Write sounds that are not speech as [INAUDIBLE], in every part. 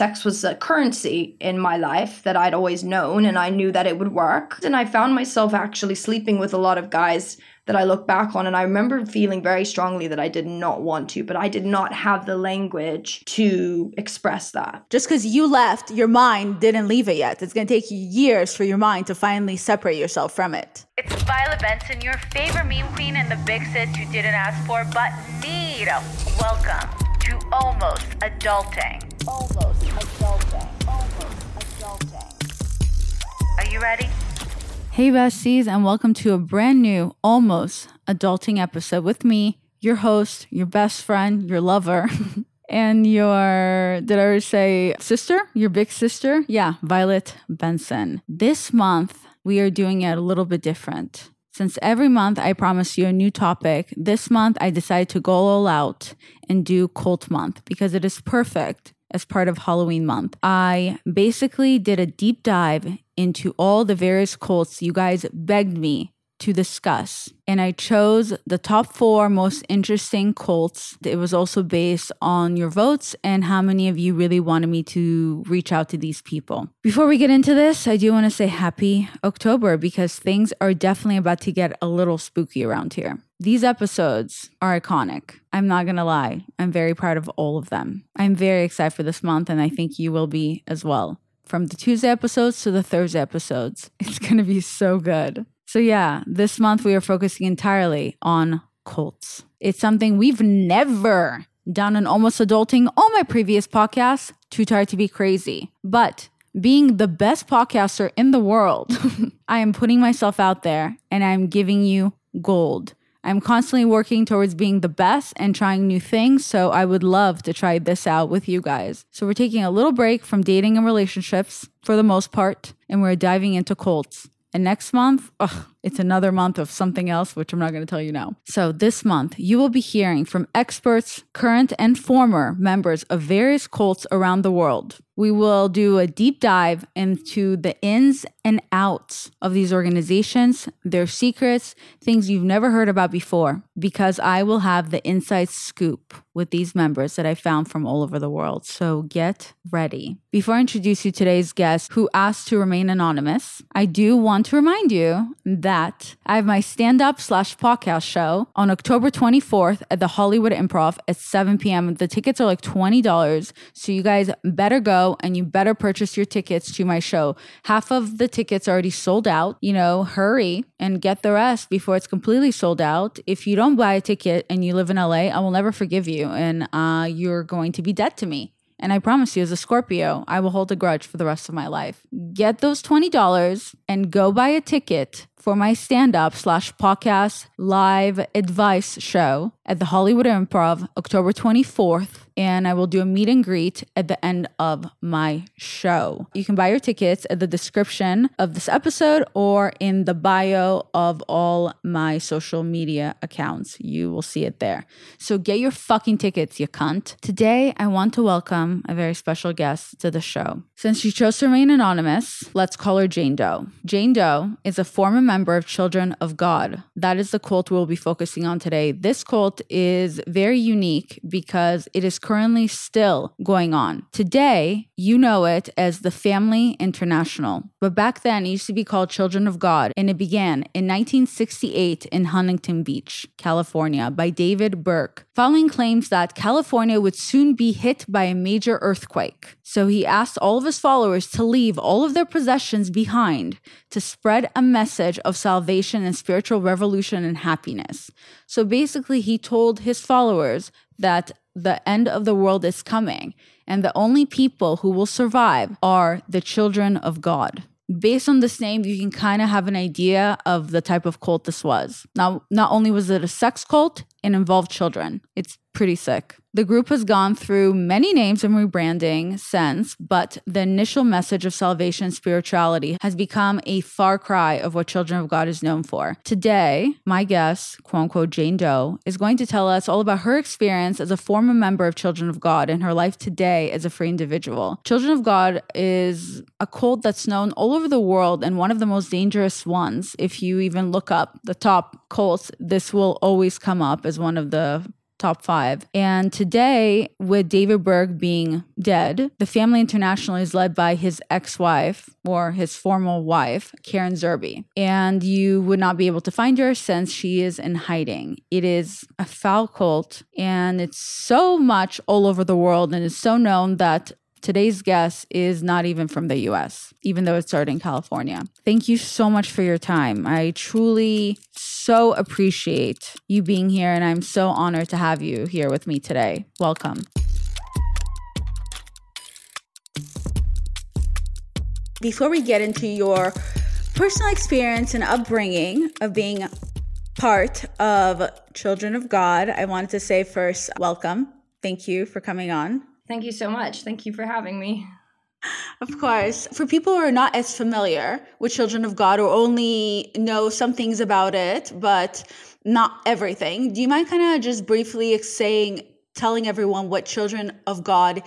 Sex was a currency in my life that I'd always known, and I knew that it would work. And I found myself actually sleeping with a lot of guys that I look back on, and I remember feeling very strongly that I did not want to, but I did not have the language to express that. Just because you left, your mind didn't leave it yet. It's going to take you years for your mind to finally separate yourself from it. It's Violet Benson, your favorite meme queen and the big sis you didn't ask for but need. Welcome to Almost Adulting. Almost Adulting. Almost Adulting. Are you ready? Hey, besties, and welcome to a brand new, almost adulting episode with me, your host, your best friend, your lover, [LAUGHS] and your, did I already say sister? Your big sister? Yeah, Violet Benson. This month, we are doing it a little bit different. Since every month I promise you a new topic, this month I decided to go all out and do cult month because it is perfect as part of Halloween month. I basically did a deep dive into all the various cults you guys begged me to discuss. And I chose the top four most interesting cults. It was also based on your votes and how many of you really wanted me to reach out to these people. Before we get into this, I do want to say happy October because things are definitely about to get a little spooky around here. These episodes are iconic. I'm not going to lie. I'm very proud of all of them. I'm very excited for this month, and I think you will be as well from the Tuesday episodes to the Thursday episodes. [LAUGHS] It's going to be so good. So, yeah, this month we are focusing entirely on cults. It's something we've never done in almost adulting. All my previous podcasts, Too Tired to Be Crazy. But being the best podcaster in the world, [LAUGHS] I am putting myself out there and I'm giving you gold. I'm constantly working towards being the best and trying new things, so I would love to try this out with you guys. So, we're taking a little break from dating and relationships for the most part, and we're diving into cults. And next month, ugh, it's another month of something else, which I'm not going to tell you now. So, this month, you will be hearing from experts, current and former members of various cults around the world. We will do a deep dive into the ins and outs of these organizations, their secrets, things you've never heard about before, because I will have the inside scoop with these members that I found from all over the world. So get ready. Before I introduce you today's guest who asked to remain anonymous, I do want to remind you that I have my stand up slash podcast show on October 24th at the Hollywood Improv at 7 p.m. The tickets are like $20. So you guys better go and you better purchase your tickets to my show. Half of the tickets are already sold out. You know, hurry and get the rest before it's completely sold out. If you don't buy a ticket and you live in LA, I will never forgive you and uh, you're going to be dead to me. And I promise you, as a Scorpio, I will hold a grudge for the rest of my life. Get those $20 and go buy a ticket for my stand up slash podcast live advice show at the Hollywood Improv October 24th. And I will do a meet and greet at the end of my show. You can buy your tickets at the description of this episode or in the bio of all my social media accounts. You will see it there. So get your fucking tickets, you cunt. Today, I want to welcome a very special guest to the show. Since she chose to remain anonymous, let's call her Jane Doe. Jane Doe is a former member of Children of God. That is the cult we'll be focusing on today. This cult is very unique because it is currently still going on. Today, you know it as the Family International, but back then it used to be called Children of God, and it began in 1968 in Huntington Beach, California, by David Berg, following claims that California would soon be hit by a major earthquake. So he asked all of his followers to leave all of their possessions behind to spread a message of salvation and spiritual revolution and happiness. So basically, he told his followers that the end of the world is coming, and the only people who will survive are the children of God. Based on this name, you can kind of have an idea of the type of cult this was. Now, not only was it a sex cult, and involved children. It's pretty sick. The group has gone through many names and rebranding since, but the initial message of salvation and spirituality has become a far cry of what Children of God is known for. Today, my guest, quote unquote Jane Doe, is going to tell us all about her experience as a former member of Children of God and her life today as a free individual. Children of God is a cult that's known all over the world and one of the most dangerous ones. If you even look up the top cults, this will always come up as one of the top five. And today, with David Berg being dead, the Family International is led by his ex wife or his former wife, Karen Zerby. And you would not be able to find her since she is in hiding. It is a foul cult and it's so much all over the world and it's so known that Today's guest is not even from the US, even though it started in California. Thank you so much for your time. I truly so appreciate you being here, and I'm so honored to have you here with me today. Welcome. Before we get into your personal experience and upbringing of being part of Children of God, I wanted to say first, welcome. Thank you for coming on. Thank you so much. Thank you for having me. Of course. For people who are not as familiar with Children of God or only know some things about it, but not everything, do you mind kind of just briefly saying, telling everyone what Children of God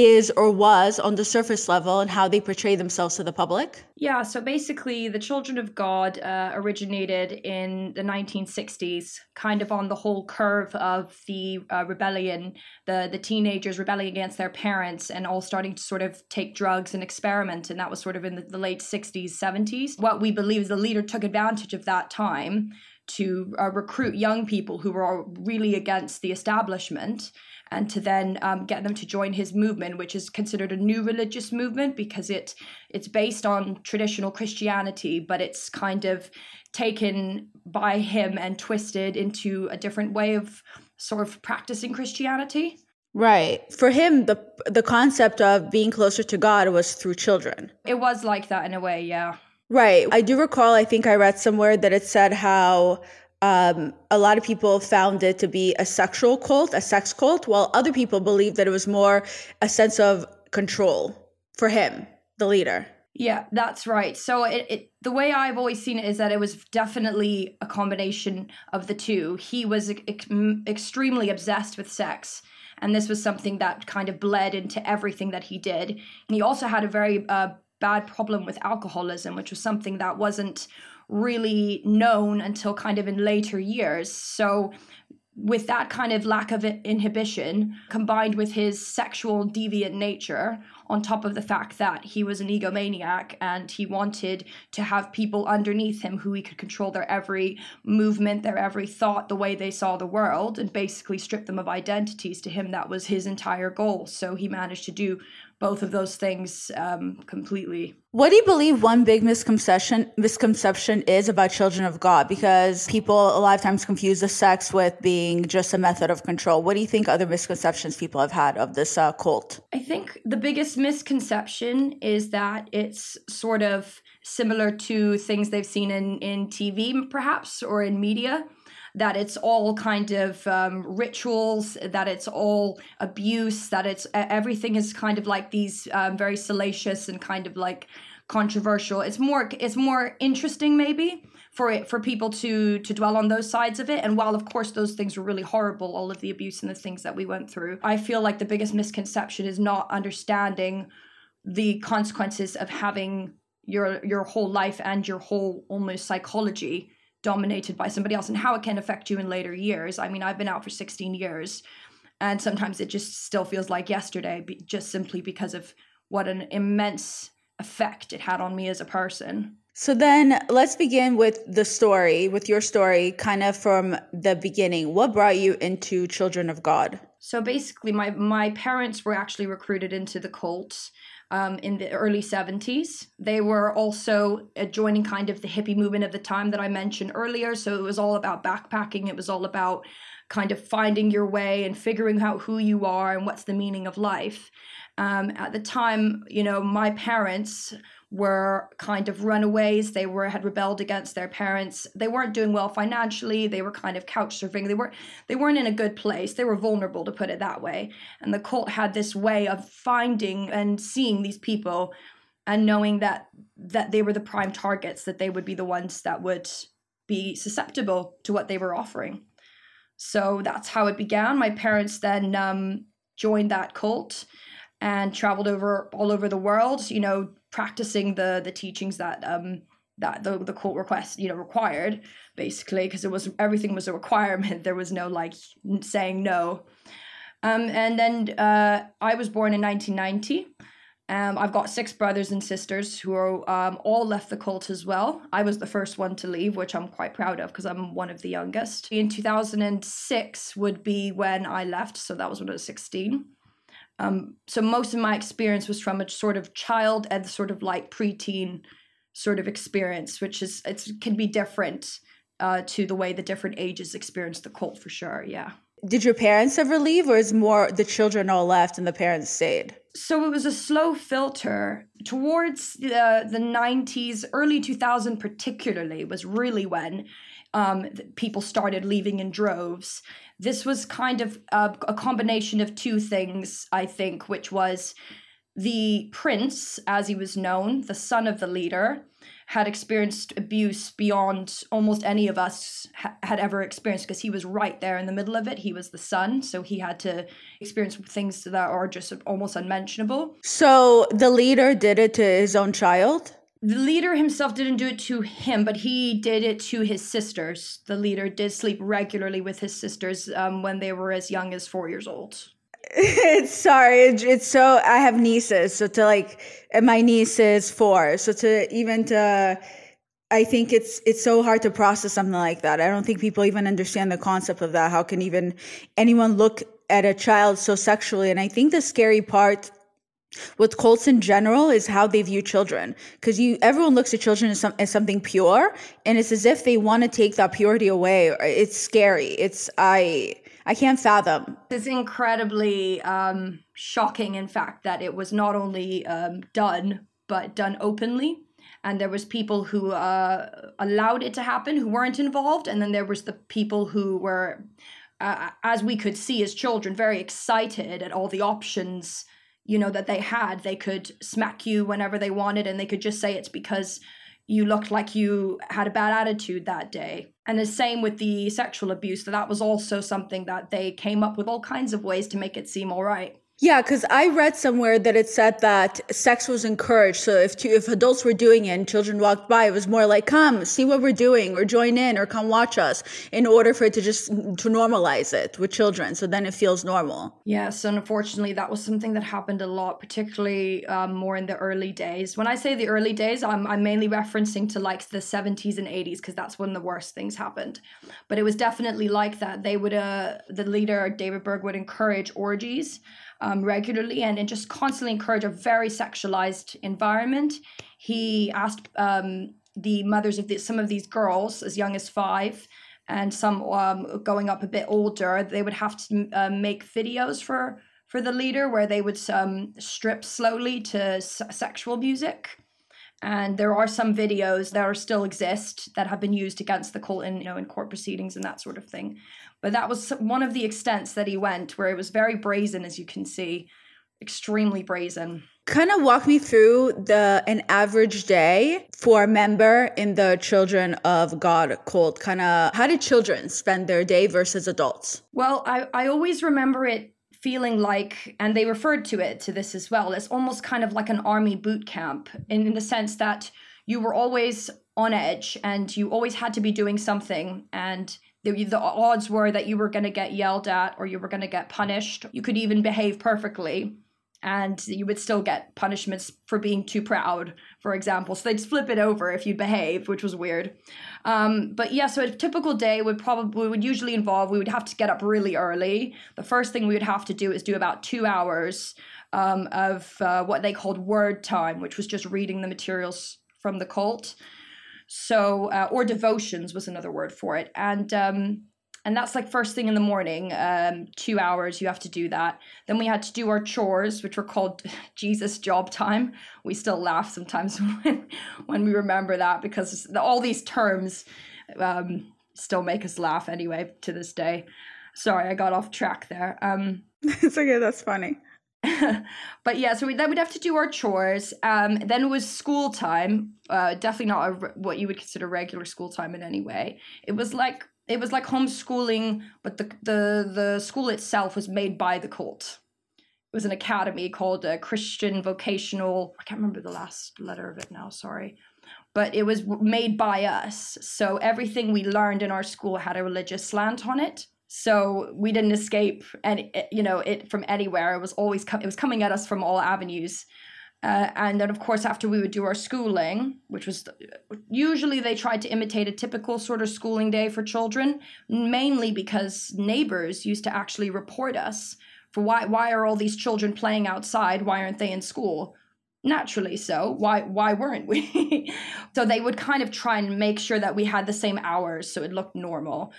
is or was on the surface level and how they portray themselves to the public? Yeah, so basically, the Children of God uh, originated in the 1960s, kind of on the whole curve of the uh, rebellion, the, the teenagers rebelling against their parents and all starting to sort of take drugs and experiment. And that was sort of in the, the late 60s, 70s. What we believe is the leader took advantage of that time to uh, recruit young people who were really against the establishment and to then um, get them to join his movement, which is considered a new religious movement because it it's based on traditional Christianity, but it's kind of taken by him and twisted into a different way of sort of practicing Christianity. Right. For him, the the concept of being closer to God was through children. It was like that in a way, yeah. Right. I do recall, I think I read somewhere that it said how um, a lot of people found it to be a sexual cult, a sex cult, while other people believed that it was more a sense of control for him, the leader. Yeah, that's right. So it, it the way I've always seen it is that it was definitely a combination of the two. He was ex- extremely obsessed with sex, and this was something that kind of bled into everything that he did. And he also had a very uh, bad problem with alcoholism, which was something that wasn't really known until kind of in later years. So with that kind of lack of inhibition combined with his sexual deviant nature on top of the fact that he was an egomaniac and he wanted to have people underneath him who he could control their every movement their every thought the way they saw the world and basically strip them of identities to him that was his entire goal so he managed to do both of those things um, completely. What do you believe one big misconception misconception is about children of God? Because people a lot of times confuse the sex with being just a method of control. What do you think other misconceptions people have had of this uh, cult? I think the biggest misconception is that it's sort of similar to things they've seen in in TV, perhaps, or in media that it's all kind of um, rituals, that it's all abuse, that it's everything is kind of like these um, very salacious and kind of like controversial. It's more it's more interesting maybe for it for people to to dwell on those sides of it. And while of course those things were really horrible, all of the abuse and the things that we went through, I feel like the biggest misconception is not understanding the consequences of having your your whole life and your whole almost psychology dominated by somebody else and how it can affect you in later years. I mean, I've been out for 16 years and sometimes it just still feels like yesterday just simply because of what an immense effect it had on me as a person. So then let's begin with the story, with your story kind of from the beginning. What brought you into Children of God? So basically my my parents were actually recruited into the cult um, in the early 70s. They were also joining kind of the hippie movement of the time that I mentioned earlier. So it was all about backpacking, it was all about kind of finding your way and figuring out who you are and what's the meaning of life. Um, at the time, you know, my parents were kind of runaways. They were had rebelled against their parents. They weren't doing well financially. They were kind of couch surfing. They were they weren't in a good place. They were vulnerable to put it that way. And the cult had this way of finding and seeing these people and knowing that that they were the prime targets, that they would be the ones that would be susceptible to what they were offering. So that's how it began. My parents then um, joined that cult and traveled over all over the world, you know, practicing the the teachings that um that the the cult request you know required basically because it was everything was a requirement. [LAUGHS] There was no like saying no. Um, and then uh, I was born in 1990. Um, I've got six brothers and sisters who are um, all left the cult as well. I was the first one to leave, which I'm quite proud of because I'm one of the youngest. In 2006 would be when I left, so that was when I was 16. Um, so most of my experience was from a sort of child and sort of like preteen sort of experience, which is it can be different uh, to the way the different ages experience the cult for sure. Yeah. Did your parents ever leave, or is more the children all left and the parents stayed? So it was a slow filter towards the the nineties, early two thousand, particularly was really when um, people started leaving in droves. This was kind of a, a combination of two things, I think, which was the prince, as he was known, the son of the leader, had experienced abuse beyond almost any of us ha- had ever experienced because he was right there in the middle of it. He was the son, so he had to experience things that are just almost unmentionable. So the leader did it to his own child? The leader himself didn't do it to him, but he did it to his sisters. The leader did sleep regularly with his sisters um, when they were as young as four years old. [LAUGHS] it's sorry, it, it's so I have nieces, so to like my niece is four, so to even to I think it's it's so hard to process something like that. I don't think people even understand the concept of that. How can even anyone look at a child so sexually? And I think the scary part with cults in general is how they view children. Because you everyone looks at children as, some, as something pure and it's as if they want to take that purity away. It's scary. It's i i can't fathom. It's incredibly um shocking in fact that it was not only um done but done openly. And there was people who uh allowed it to happen who weren't involved and then there was the people who were uh, as we could see as children very excited at all the options you know that they had they could smack you whenever they wanted and they could just say it's because you looked like you had a bad attitude that day. And the same with the sexual abuse that that was also something that they came up with all kinds of ways to make it seem all right yeah, because I read somewhere that it said that sex was encouraged. So if if adults were doing it and children walked by, it was more like, "Come, see what we're doing, or join in, or come watch us." In order for it to just to normalize it with children, so then it feels normal. Yes, and unfortunately, that was something that happened a lot, particularly um, more in the early days. When I say the early days, I'm I'm mainly referencing to like the 70s and 80s because that's when the worst things happened. But it was definitely like that. They would, uh, the leader David Berg would encourage orgies um, regularly and, and just constantly encourage a very sexualized environment. He asked um, the mothers of the, some of these girls, as young as five, and some um, going up a bit older, they would have to uh, make videos for for the leader where they would um, strip slowly to s- sexual music. And there are some videos that are still exist that have been used against the cult in you know in court proceedings and that sort of thing. But that was one of the extents that he went, where it was very brazen, as you can see, extremely brazen. Kind of walk me through the an average day for a member in the Children of God cult. Kind of how did children spend their day versus adults? Well, I, I always remember it feeling like, and they referred to it to this as well, it's almost kind of like an army boot camp in, in the sense that you were always on edge and you always had to be doing something and the, the odds were that you were going to get yelled at or you were going to get punished. You could even behave perfectly and you would still get punishments for being too proud, for example. So they'd flip it over if you behave, which was weird. Um, but yeah, so a typical day would probably would usually involve we would have to get up really early. The first thing we would have to do is do about two hours um, of uh, what they called word time, which was just reading the materials from the cult. So, uh, or devotions was another word for it. And um, and that's like first thing in the morning um, two hours you have to do that. Then we had to do our chores which were called [LAUGHS] jesus job time. We still laugh sometimes [LAUGHS] when, when we remember that because all these terms um, still make us laugh anyway to this day. Sorry i got off track there. Um, [LAUGHS] it's okay that's funny [LAUGHS] but yeah, so we, then we'd have to do our chores. Um, then it was school time. Uh, definitely not a, what you would consider regular school time in any way. It was like it was like homeschooling, but the the the school itself was made by the cult. It was an academy called a Christian Vocational. I can't remember the last letter of it now. Sorry, but it was made by us. So everything we learned in our school had a religious slant on it. So we didn't escape any, you know, it from anywhere. It was always com- it was coming at us from all avenues. Uh, and then, of course, after we would do our schooling, which was usually they tried to imitate a typical sort of schooling day for children, mainly because neighbors used to actually report us for why why are all these children playing outside? Why aren't they in school? Naturally, so why why weren't we? [LAUGHS] so they would kind of try and make sure that we had the same hours, so it looked normal.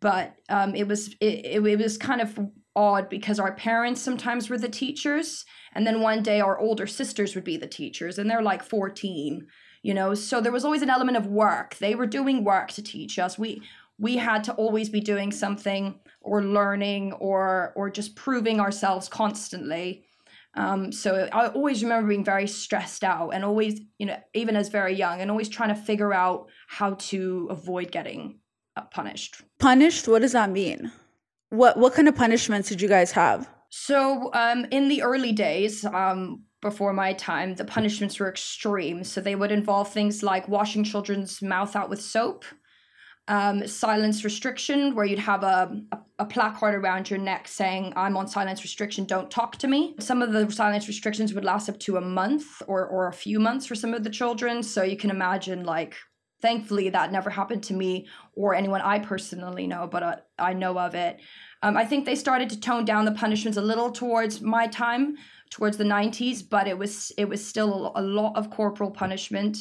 But um, it was it, it, it was kind of odd because our parents sometimes were the teachers and then one day our older sisters would be the teachers and they're like 14 you know? So there was always an element of work. They were doing work to teach us. We we had to always be doing something or learning or or just proving ourselves constantly. Um, so I always remember being very stressed out and always, you know, even as very young, and always trying to figure out how to avoid getting punished. Punished? What does that mean? What what kind of punishments did you guys have? So, um, in the early days, um, before my time, the punishments were extreme. So they would involve things like washing children's mouth out with soap, um, silence restriction, where you'd have a, a, a, placard around your neck saying, I'm on silence restriction, don't talk to me. Some of the silence restrictions would last up to a month or, or a few months for some of the children. So you can imagine, like, thankfully, that never happened to me or anyone I personally know, but uh, I know of it. Um, I think they started to tone down the punishments a little towards my time, towards the 90s, but it was it was still a lot of corporal punishment.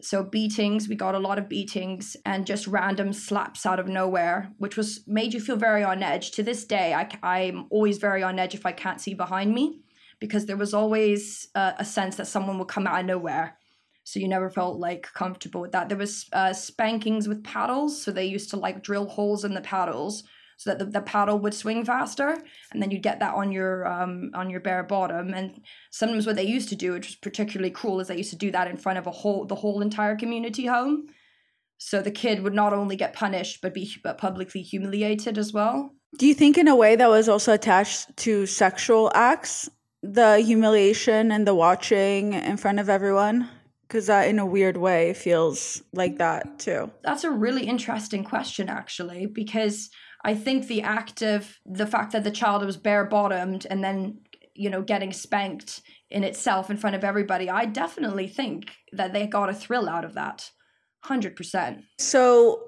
So beatings, we got a lot of beatings and just random slaps out of nowhere, which was made you feel very on edge. To this day, I, I'm always very on edge if I can't see behind me, because there was always a, a sense that someone would come out of nowhere so you never felt like comfortable with that. There was uh, spankings with paddles so they used to like drill holes in the paddles so that the, the paddle would swing faster and then you'd get that on your um on your bare bottom. And sometimes what they used to do which was particularly cruel is they used to do that in front of a whole the whole entire community home. So the kid would not only get punished but be but publicly humiliated as well. Do you think in a way that was also attached to sexual acts the humiliation and the watching in front of everyone because that in a weird way feels like that too that's a really interesting question actually because I think the act of the fact that the child was bare bottomed and then, you know, getting spanked in itself in front of everybody, I definitely think that they got a thrill out of that. 100%. So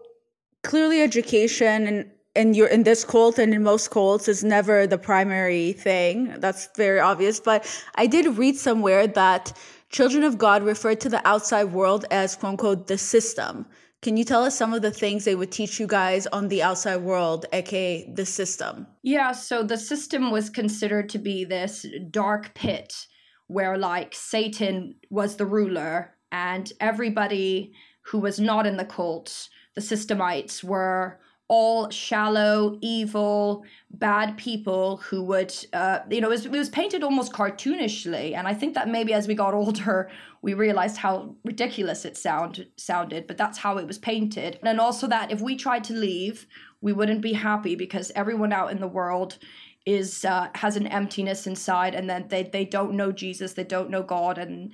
clearly education and in your in this cult and in most cults is never the primary thing. That's very obvious. But I did read somewhere that children of God referred to the outside world as quote unquote the system. Can you tell us some of the things they would teach you guys on the outside world, aka the system? Yeah, so the system was considered to be this dark pit where, like, Satan was the ruler, and everybody who was not in the cult, the systemites, were all shallow, evil, bad people who would, uh, you know, it was, it was painted almost cartoonishly. And I think that maybe as we got [LAUGHS] older, we realized how ridiculous it sound, sounded, but that's how it was painted. And also that if we tried to leave, we wouldn't be happy because everyone out in the world is uh, has an emptiness inside and then they, they don't know jesus they don't know god and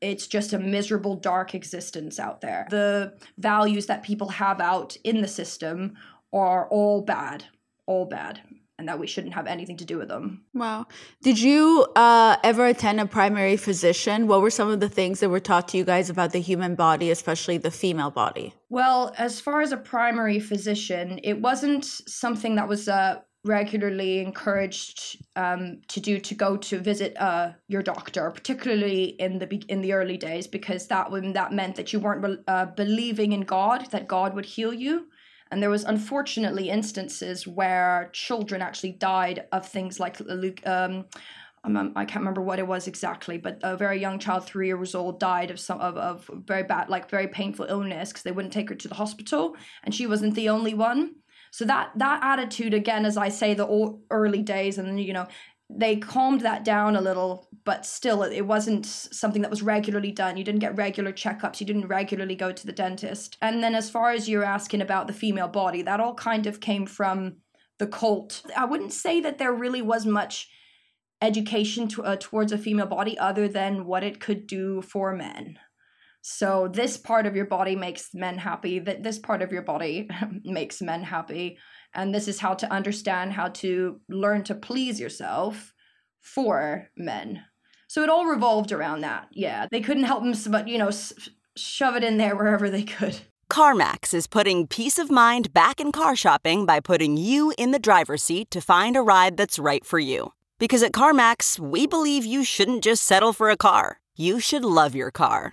it's just a miserable, dark existence out there. The values that people have out in the system are all bad, all bad, and that we shouldn't have anything to do with them. Wow. Did you uh, ever attend a primary physician? What were some of the things that were taught to you guys about the human body, especially the female body? Well, as far as a primary physician, it wasn't something that was uh, regularly encouraged um, to do to go to visit uh, your doctor, particularly in the in the early days, because that when that meant that you weren't uh, believing in God, that God would heal you, And there was unfortunately instances where children actually died of things like um, I can't remember what it was exactly, but a very young child, three years old, died of some of, of very bad, like very painful illness because they wouldn't take her to the hospital, and she wasn't the only one. So that that attitude, again, as I say, the early days, and you know, they calmed that down a little, but still, it wasn't something that was regularly done. You didn't get regular checkups. You didn't regularly go to the dentist. And then, as far as you're asking about the female body, that all kind of came from the cult. I wouldn't say that there really was much education to, uh, towards a female body other than what it could do for men. So this part of your body makes men happy. That this part of your body [LAUGHS] makes men happy, and this is how to understand how to learn to please yourself for men. So it all revolved around that. Yeah, they couldn't help them, but you know, shove it in there wherever they could. CarMax is putting peace of mind back in car shopping by putting you in the driver's seat to find a ride that's right for you. Because at CarMax, we believe you shouldn't just settle for a car, you should love your car.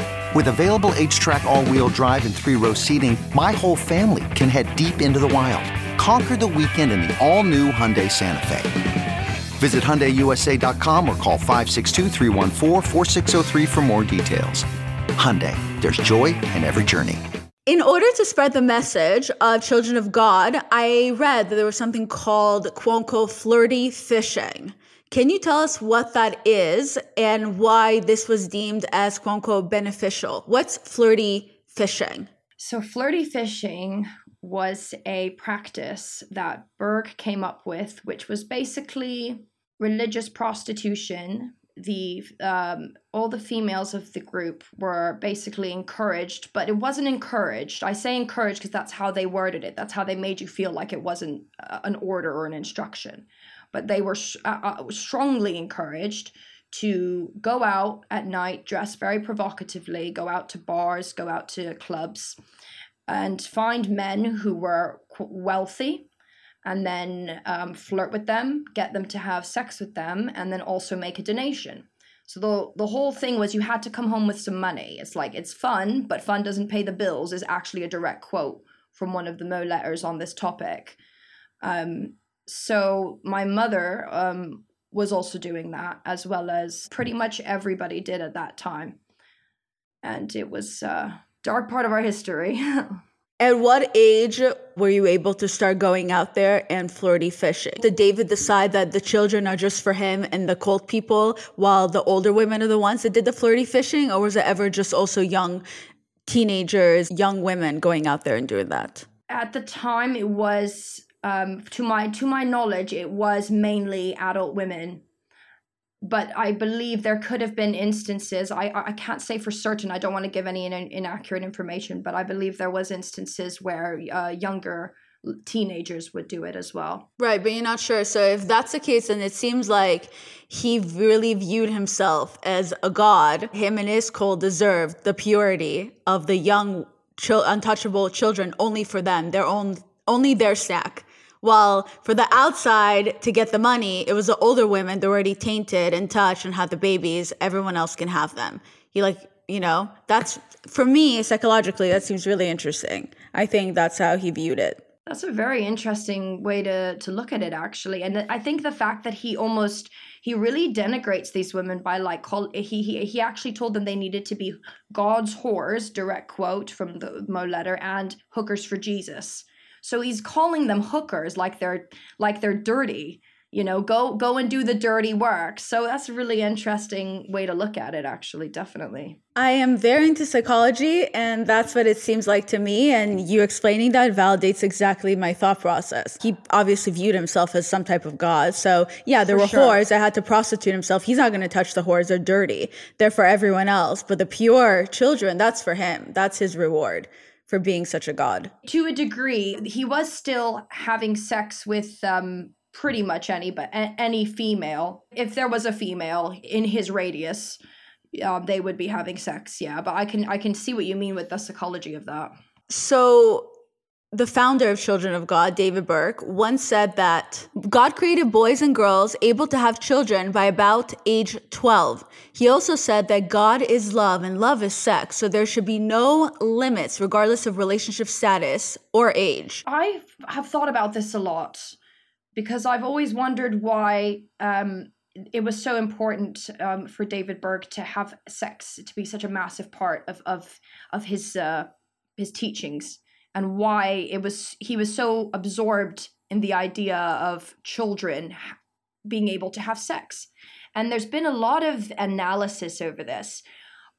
With available HTRAC, all wheel drive, and three row seating, my whole family can head deep into the wild. Conquer the weekend in the all new Hyundai Santa Fe. Visit HyundaiUSA.com or call 562 for more details. Hyundai, there's joy in every journey. In order to spread the message of children of God, I read that there was something called quote unquote flirty fishing. Can you tell us what that is and why this was deemed as quote unquote beneficial? What's flirty fishing? So, flirty fishing was a practice that Berg came up with, which was basically religious prostitution the um, all the females of the group were basically encouraged, but it wasn't encouraged. I say encouraged because that's how they worded it. That's how they made you feel like it wasn't uh, an order or an instruction. But they were sh- uh, uh, strongly encouraged to go out at night, dress very provocatively, go out to bars, go out to clubs, and find men who were wealthy and then um, flirt with them, get them to have sex with them, and then also make a donation. So the the whole thing was you had to come home with some money. It's like it's fun, but fun doesn't pay the bills. Is actually a direct quote from one of the Mo letters on this topic. Um, so my mother um, was also doing that, as well as pretty much everybody did at that time, and it was a dark part of our history. [LAUGHS] At what age were you able to start going out there and flirty fishing? Did David decide that the children are just for him and the cult people, while the older women are the ones that did the flirty fishing? Or was it ever just also young teenagers, young women going out there and doing that? At the time, it was, um, to my to my knowledge, it was mainly adult women but I believe there could have been instances. I I can't say for certain. I don't want to give any in, inaccurate information, but I believe there was instances where uh, younger teenagers would do it as well. Right, but you're not sure. So if that's the case, then it seems like he really viewed himself as a god. Him and his cult deserved the purity of the young, untouchable children only for them, their own, only their snack. While for the outside to get the money, it was the older women that were already tainted and touched and had the babies. Everyone else can have them. He like, you know, that's for me psychologically, that seems really interesting. I think that's how he viewed it. That's a very interesting way to to look at it actually. And I think the fact that he almost he really denigrates these women by like call he he he actually told them they needed to be God's whores, direct quote from the Mo letter, and hookers for Jesus. So he's calling them hookers like they're like they're dirty. You know, go go and do the dirty work. So that's a really interesting way to look at it actually, definitely. I am very into psychology and that's what it seems like to me and you explaining that validates exactly my thought process. He obviously viewed himself as some type of god. So, yeah, there for were sure. whores that had to prostitute himself. He's not going to touch the whores. They're dirty. They're for everyone else, but the pure children, that's for him. That's his reward for being such a god. To a degree, he was still having sex with um, pretty much any but any female. If there was a female in his radius, um, they would be having sex. Yeah, but I can I can see what you mean with the psychology of that. So the founder of Children of God, David Berg, once said that God created boys and girls able to have children by about age 12. He also said that God is love and love is sex, so there should be no limits regardless of relationship status or age. I have thought about this a lot because I've always wondered why um, it was so important um, for David Berg to have sex to be such a massive part of of of his uh, his teachings and why it was he was so absorbed in the idea of children being able to have sex. And there's been a lot of analysis over this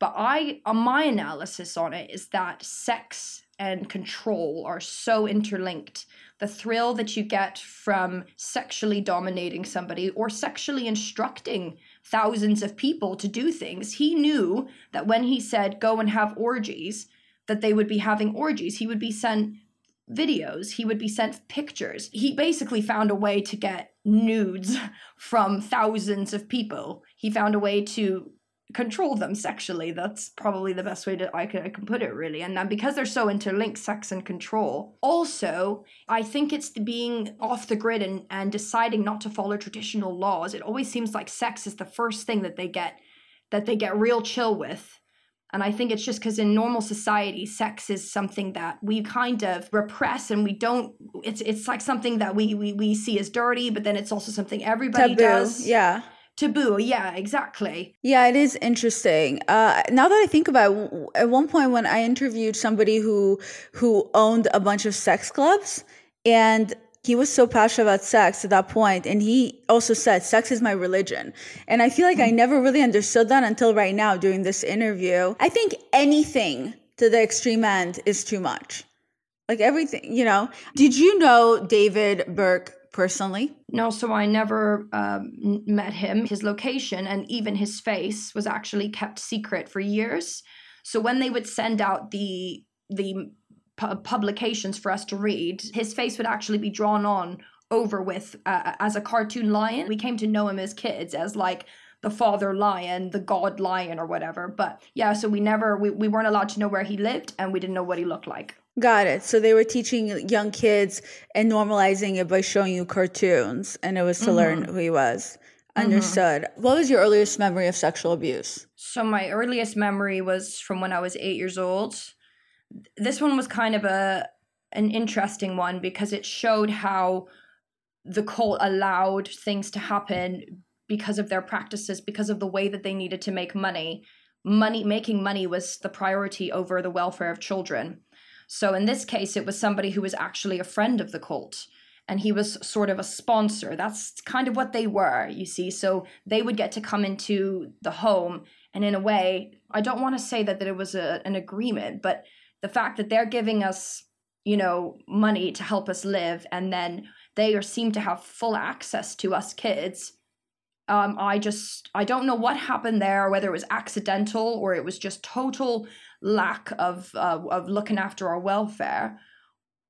but i uh, my analysis on it is that sex and control are so interlinked. The thrill that you get from sexually dominating somebody or sexually instructing thousands of people to do things he knew that when he said go and have orgies that they would be having orgies. He would be sent videos, he would be sent pictures. He basically found a way to get nudes [LAUGHS] from thousands of people. He found a way to control them sexually. That's probably the best way to I can, I can put it really. And then because they're so interlinked, sex and control. Also, I think it's the being off the grid and, and deciding not to follow traditional laws. It always seems like sex is the first thing that they get that they get real chill with and I think it's just because in normal society, sex is something that we kind of repress and we don't it's it's like something that we we, we see as dirty, but then it's also something everybody Taboo. does. Yeah. Taboo, yeah, exactly. Yeah, it is interesting. Uh, now that I think about it, at one point when I interviewed somebody who who owned a bunch of sex clubs, and he was so passionate about sex at that point and he also said sex is my religion. And i feel like i hmm. never really understood that until right now during this interview. I think anything to the extreme end is too much. Like everything you know? Did you know david berg personally? No so i never um, met him. His location and even his face was actually kept secret for years. So when they would send out the the pu- publications for us to read, his face would actually be drawn on over with uh, as a cartoon lion. We came to know him as kids as like the father lion, the god lion, or whatever. But yeah, so we never we, we weren't allowed to know where he lived and we didn't know what he looked like. Got it. So they were teaching young kids and normalizing it by showing you cartoons, and it was to mm-hmm. learn who he was. Mm-hmm. Understood. Mm-hmm. What was your earliest memory of sexual abuse? So my earliest memory was from when I was eight years old this one was kind of a an interesting one because it showed how the cult allowed things to happen because of their practices because of the way that they needed to make money. Money making money was the priority over the welfare of children. So in this case it was somebody who was actually a friend of the cult and he was sort of a sponsor. That's kind of what they were you see. So they would get to come into the home and in a way i don't want to say that, that it was a, an agreement but the fact that they're giving us you know money to help us live and then they are, seem to have full access to us kids um, i just i don't know what happened there whether it was accidental or it was just total lack of uh, of looking after our welfare.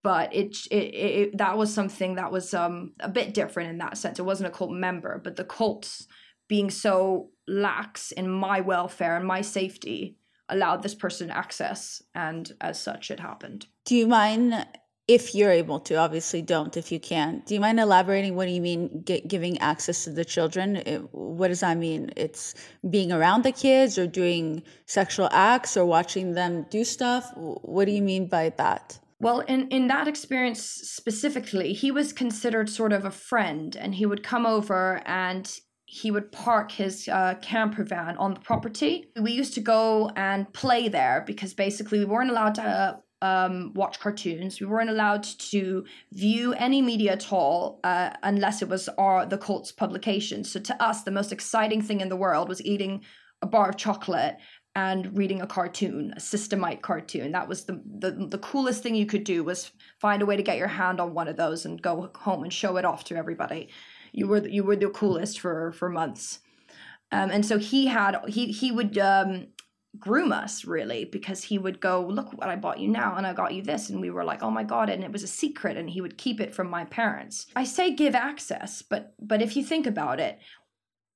But it, it, it that was something that was um a bit different in that sense. It wasn't a cult member but the cults being so lax in my welfare and my safety allowed this person access and as such it happened. Do you mind if you're able to? Obviously don't if you can do you mind elaborating what do you mean get, giving access to the children? It, what does that mean? It's being around the kids or doing sexual acts or watching them do stuff? What do you mean by that? Well, in, in that experience specifically, he was considered sort of a friend, and he would come over and he would park his uh, camper van on the property. We used to go and play there because basically we weren't allowed to um, watch cartoons. We weren't allowed to view any media at all uh, unless it was our the cult's publication. So to us, the most exciting thing in the world was eating a bar of chocolate and reading a cartoon, a Systemite cartoon. That was the, the the coolest thing you could do was find a way to get your hand on one of those and go home and show it off to everybody you were you were the coolest for for months. Um, and so he had he he would um, groom us really because he would go look what i bought you now and i got you this. And we were like oh my god and it was a secret and he would keep it from my parents. I say give access but but if you think about it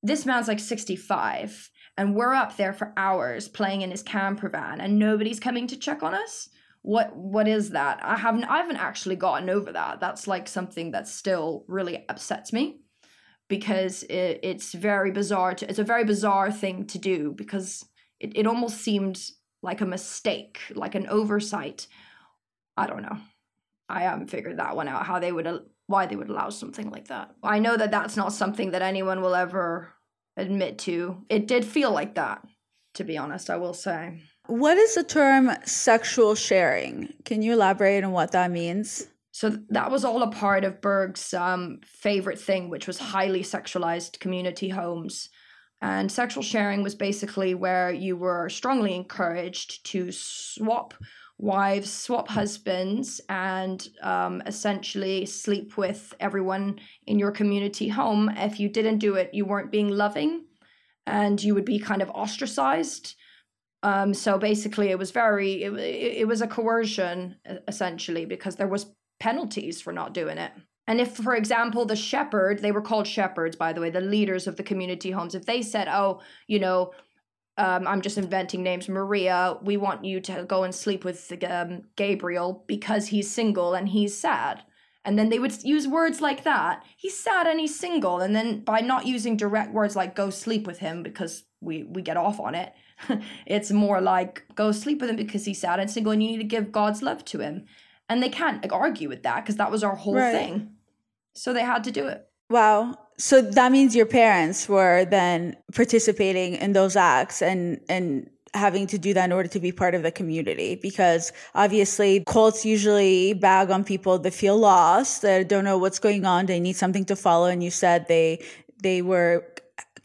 this man's like 65 and we're up there for hours playing in his camper van and nobody's coming to check on us. What what is that? I haven't i haven't actually gotten over that. That's like something that still really upsets me because it, it's very bizarre to, it's a very bizarre thing to do because it, it almost seemed like a mistake like an oversight. I don't know. I haven't figured that one out how they would why they would allow something like that. I know that that's not something that anyone will ever admit to. It did feel like that to be honest i will say. What is the term sexual sharing? Can you elaborate on what that means? So that was all a part of Berg's um, favorite thing, which was highly sexualized community homes. And sexual sharing was basically where you were strongly encouraged to swap wives, swap husbands, and um, essentially sleep with everyone in your community home. If you didn't do it, you weren't being loving and you would be kind of ostracized um, so basically, it was very it, it was a coercion essentially because there was penalties for not doing it. And if, for example, the shepherd, they were called shepherds, by the way, the leaders of the community homes, if they said, oh, you know, um, I'm just inventing names, Maria, we want you to go and sleep with um, Gabriel because he's single and he's sad. And then they would use words like that. He's sad and he's single. And then by not using direct words like go sleep with him because we, we get off on it, [LAUGHS] it's more like go sleep with him because he's sad and single and you need to give God's love to him. And they can't like, argue with that because that was our whole right. thing. So they had to do it. Wow. So that means your parents were then participating in those acts and and having to do that in order to be part of the community because obviously cults usually bag on people that feel lost that don't know what's going on they need something to follow and you said they they were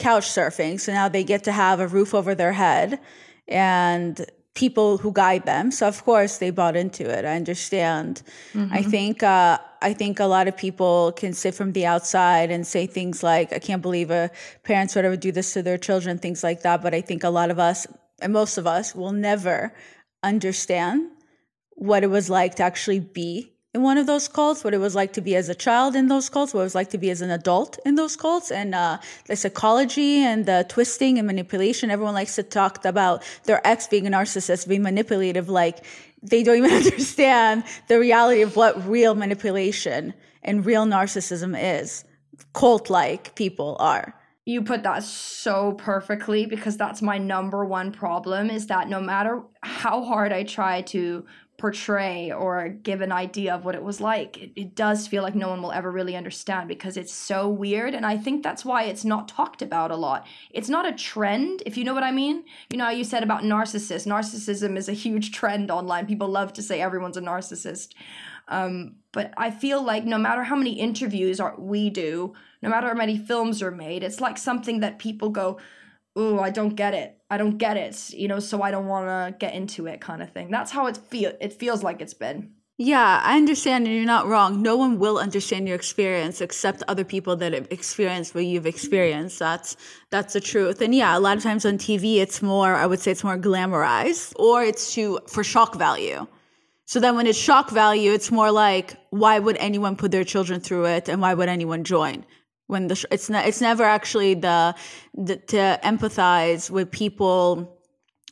couch surfing. So now they get to have a roof over their head and people who guide them. So of course they bought into it. I understand. Mm-hmm. I think uh, I think a lot of people can sit from the outside and say things like, "I can't believe a parents would ever do this to their children," things like that. But I think a lot of us, and most of us, will never understand what it was like to actually be in one of those cults, what it was like to be as a child in those cults, what it was like to be as an adult in those cults, and uh, the psychology and the twisting and manipulation. Everyone likes to talk about their ex being a narcissist, being manipulative, like they don't even [LAUGHS] understand the reality of what real manipulation and real narcissism is. Cult like people are. You put that so perfectly because that's my number one problem is that no matter how hard I try to portray or give an idea of what it was like, it, it, does feel like no one will ever really understand because it's so weird. And I think that's why it's not talked about a lot. It's not a trend, if you know what I mean. You know, how you said about narcissists. Narcissism is a huge trend online. People love to say everyone's a narcissist. Um, but I feel like no matter how many interviews are, we do, no matter how many films are made, it's like something that people go, "Ooh, I don't get it." I don't get it, you know, so I don't want to get into it kind of thing. That's how it feel it feels like it's been. Yeah, I understand and you're not wrong. No one will understand your experience except other people that have experienced what you've experienced. That's that's the truth. And yeah, a lot of times on TV it's more I would say it's more glamorized or it's to for shock value. So then when it's shock value, it's more like why would anyone put their children through it and why would anyone join? When the it's not it's never actually the, the to empathize with people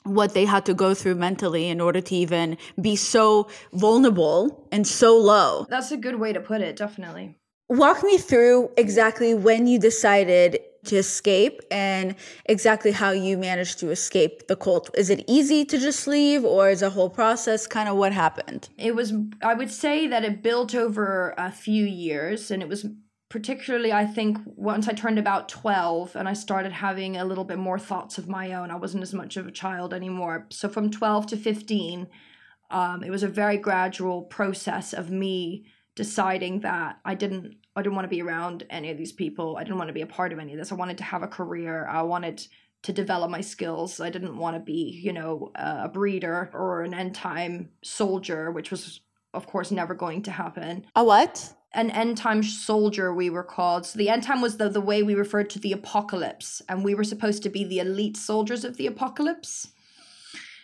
what they had to go through mentally in order to even be so vulnerable and so low. That's a good way to put it, definitely. Walk me through exactly when you decided to escape and exactly how you managed to escape the cult. Is it easy to just leave or is a whole process kind of what happened? It was I would say that it built over a few years and it was particularly i think once i turned about 12 and i started having a little bit more thoughts of my own i wasn't as much of a child anymore. So from 12 to 15 um, it was a very gradual process of me deciding that i didn't i didn't want to be around any of these people. I didn't want to be a part of any of this. I wanted to have a career. I wanted to develop my skills. I didn't want to be you know a breeder or an end time soldier which was of course never going to happen. A what an end time soldier we were called so the end time was the, the way we referred to the apocalypse and we were supposed to be the elite soldiers of the apocalypse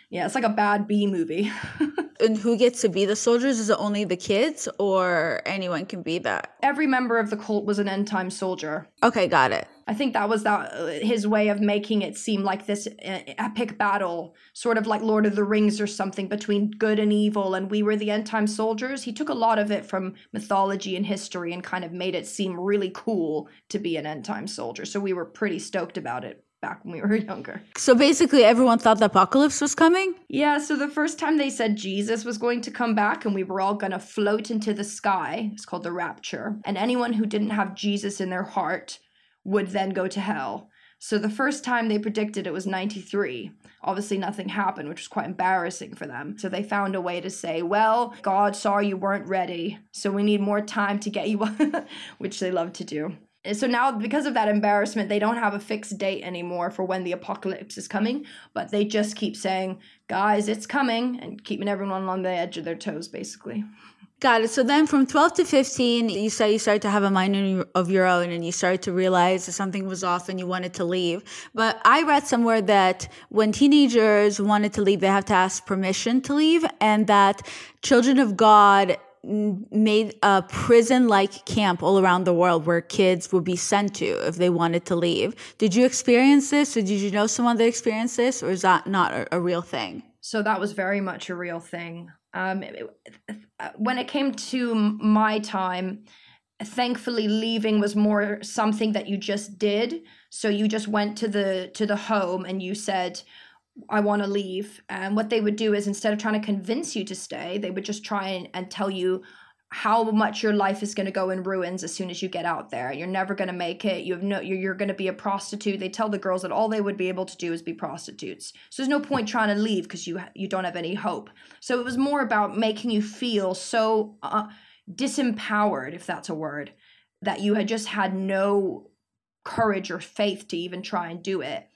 Yeah, it's like a bad B movie. [LAUGHS] And who gets to be the soldiers? Is it only the kids or anyone can be that? Every member of the cult was an end time soldier. Okay, got it. I think that was that uh, his way of making it seem like this uh, epic battle, sort of like Lord of the Rings or something between good and evil, and we were the end time soldiers. He took a lot of it from mythology and history and kind of made it seem really cool to be an end time soldier. So we were pretty stoked about it back when we were [LAUGHS] younger. So basically, everyone thought the apocalypse was coming? Yeah, so the first time they said Jesus was going to come back and we were all going to float into the sky, it's called the rapture, and anyone who didn't have Jesus in their heart would then go to hell. So the first time they predicted it was 93. Obviously, nothing happened, which was quite embarrassing for them. So they found a way to say, well, God saw you weren't ready, so we need more time to get you, [LAUGHS] which they love to do so now because of that embarrassment they don't have a fixed date anymore for when the apocalypse is coming but they just keep saying guys it's coming and keeping everyone on the edge of their toes basically Got it. So then from 12 to 15, you said you started to have a mind of your own and you started to realize that something was off and you wanted to leave. But I read somewhere that when teenagers wanted to leave, they have to ask permission to leave and that children of God made a prison like camp all around the world where kids would be sent to if they wanted to leave. Did you experience this or did you know someone that experienced this or is that not a, a real thing? So that was very much a real thing. Um, when it came to my time, thankfully leaving was more something that you just did. So you just went to the to the home and you said, I want to leave. And what they would do is instead of trying to convince you to stay, they would just try and, and tell you how much your life is going to go in ruins as soon as you get out there. You're never going to make it. You have no you're, you're going to be a prostitute. They tell the girls that all they would be able to do is be prostitutes. So there's no point trying to leave because you you don't have any hope. So it was more about making you feel so uh, disempowered if that's a word that you had just had no courage or faith to even try and do it.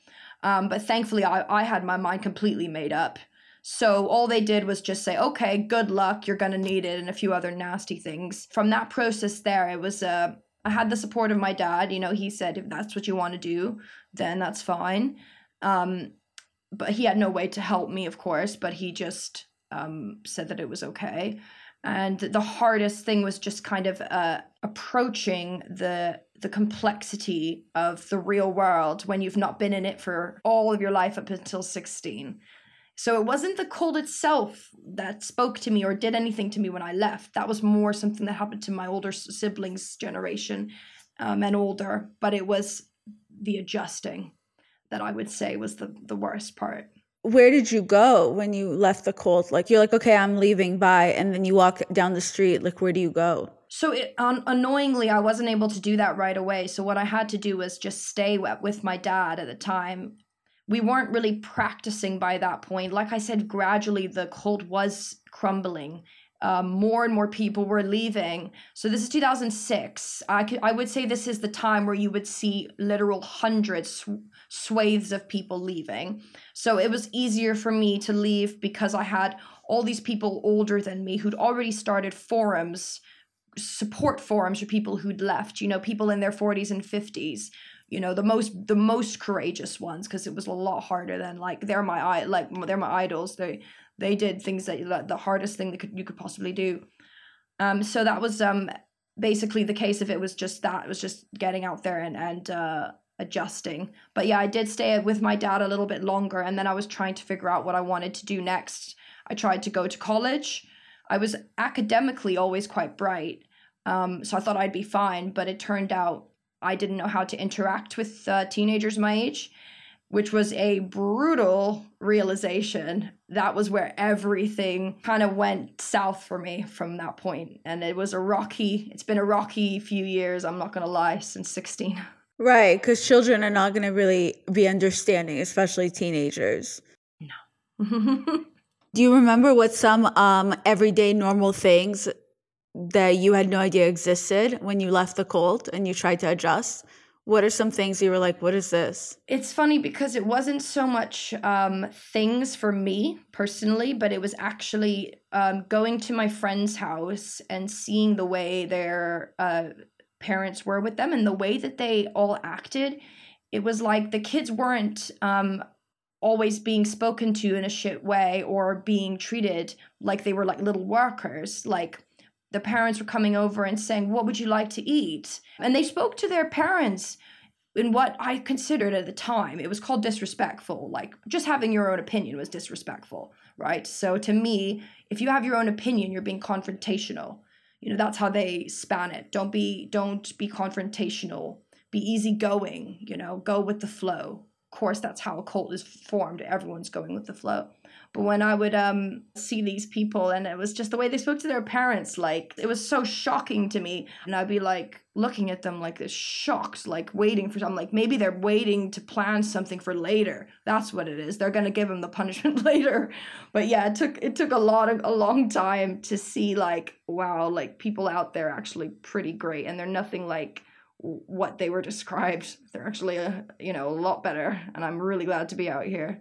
Um, but thankfully, I, I had my mind completely made up. So all they did was just say, okay, good luck, you're going to need it, and a few other nasty things. From that process there, it was, uh, I had the support of my dad. You know, he said, if that's what you want to do, then that's fine. Um, but he had no way to help me, of course, but he just um, said that it was okay. And the hardest thing was just kind of uh, approaching the the complexity of the real world when you've not been in it for all of your life up until 16. So it wasn't the cold itself that spoke to me or did anything to me when I left. That was more something that happened to my older siblings' generation um, and older. But it was the adjusting that I would say was the, the worst part. Where did you go when you left the cult? Like you're like, okay, I'm leaving, bye, and then you walk down the street. Like, where do you go? So it, um, annoyingly, I wasn't able to do that right away. So what I had to do was just stay with my dad at the time. We weren't really practicing by that point. Like I said, gradually the cult was crumbling. Um, more and more people were leaving. So this is 2006. I could I would say this is the time where you would see literal hundreds sw- swathes of people leaving. So it was easier for me to leave because I had all these people older than me who'd already started forums support forums for people who'd left you know people in their 40s and 50s you know the most the most courageous ones because it was a lot harder than like they're my i like they're my idols. They they did things that the hardest thing that could, you could possibly do. Um so that was um basically the case if it was just that it was just getting out there and and uh adjusting. But yeah i did stay with my dad a little bit longer and then i was trying to figure out what i wanted to do next. I tried to go to college. I was academically always quite bright, um, so I thought I'd be fine. But it turned out I didn't know how to interact with uh, teenagers my age, which was a brutal realization. That was where everything kind of went south for me from that point, and it was a rocky. It's been a rocky few years. I'm not gonna lie, since 16. Right, because children are not going to really be understanding, especially teenagers. No. [LAUGHS] Do you remember what some um, everyday normal things that you had no idea existed when you left the cult and you tried to adjust? What are some things you were like, what is this? It's funny because it wasn't so much um, things for me personally, but it was actually um, going to my friend's house and seeing the way their uh, parents were with them and the way that they all acted. It was like the kids weren't um, always being spoken to in a shit way or being treated like they were like little workers. Like the parents were coming over and saying, What would you like to eat? And they spoke to their parents in what I considered at the time, it was called disrespectful. Like just having your own opinion was disrespectful, right? So to me, if you have your own opinion, you're being confrontational. You know, that's how they span it. Don't be don't be confrontational. Be easygoing, you know, go with the flow. Of course, that's how a cult is formed. Everyone's going with the flow. But when I would um, see these people, and it was just the way they spoke to their parents, like it was so shocking to me. And I'd be like looking at them like this, shocked, like waiting for something. Like maybe they're waiting to plan something for later. That's what it is. They're gonna give him the punishment [LAUGHS] later. But yeah, it took it took a lot of a long time to see like wow, like people out there actually pretty great, and they're nothing like what they were described. They're actually a you know a lot better, and I'm really glad to be out here.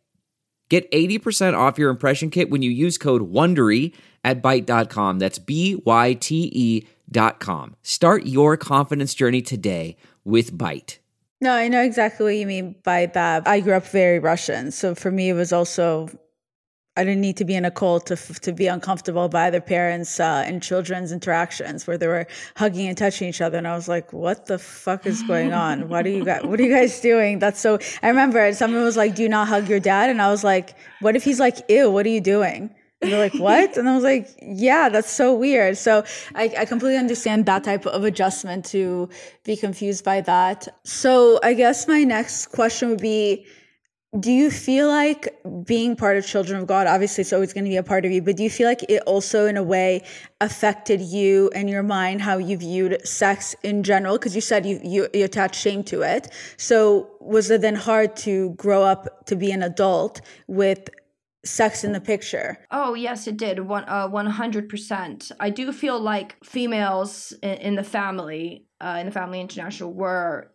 Get 80% off your impression kit when you use code WONDERY at Byte.com. That's B-Y-T-E dot com. Start your confidence journey today with Byte. No, I know exactly what you mean by that. I grew up very Russian. So for me, it was also I didn't need to be in a cult to to be uncomfortable by their parents uh, and children's interactions where they were hugging and touching each other, and I was like, "What the fuck is going on? What are you guys? What are you guys doing?" That's so. I remember someone was like, "Do not hug your dad," and I was like, "What if he's like, ew? What are you doing?" And they're like, "What?" And I was like, "Yeah, that's so weird." So I, I completely understand that type of adjustment to be confused by that. So I guess my next question would be do you feel like being part of children of god obviously it's always going to be a part of you but do you feel like it also in a way affected you and your mind how you viewed sex in general? Because you said you, you you attached shame to it. So was it then hard to grow up to be an adult with sex in the picture? Oh yes it did one uh, 100% i do feel like females in, in the family uh, in the family international were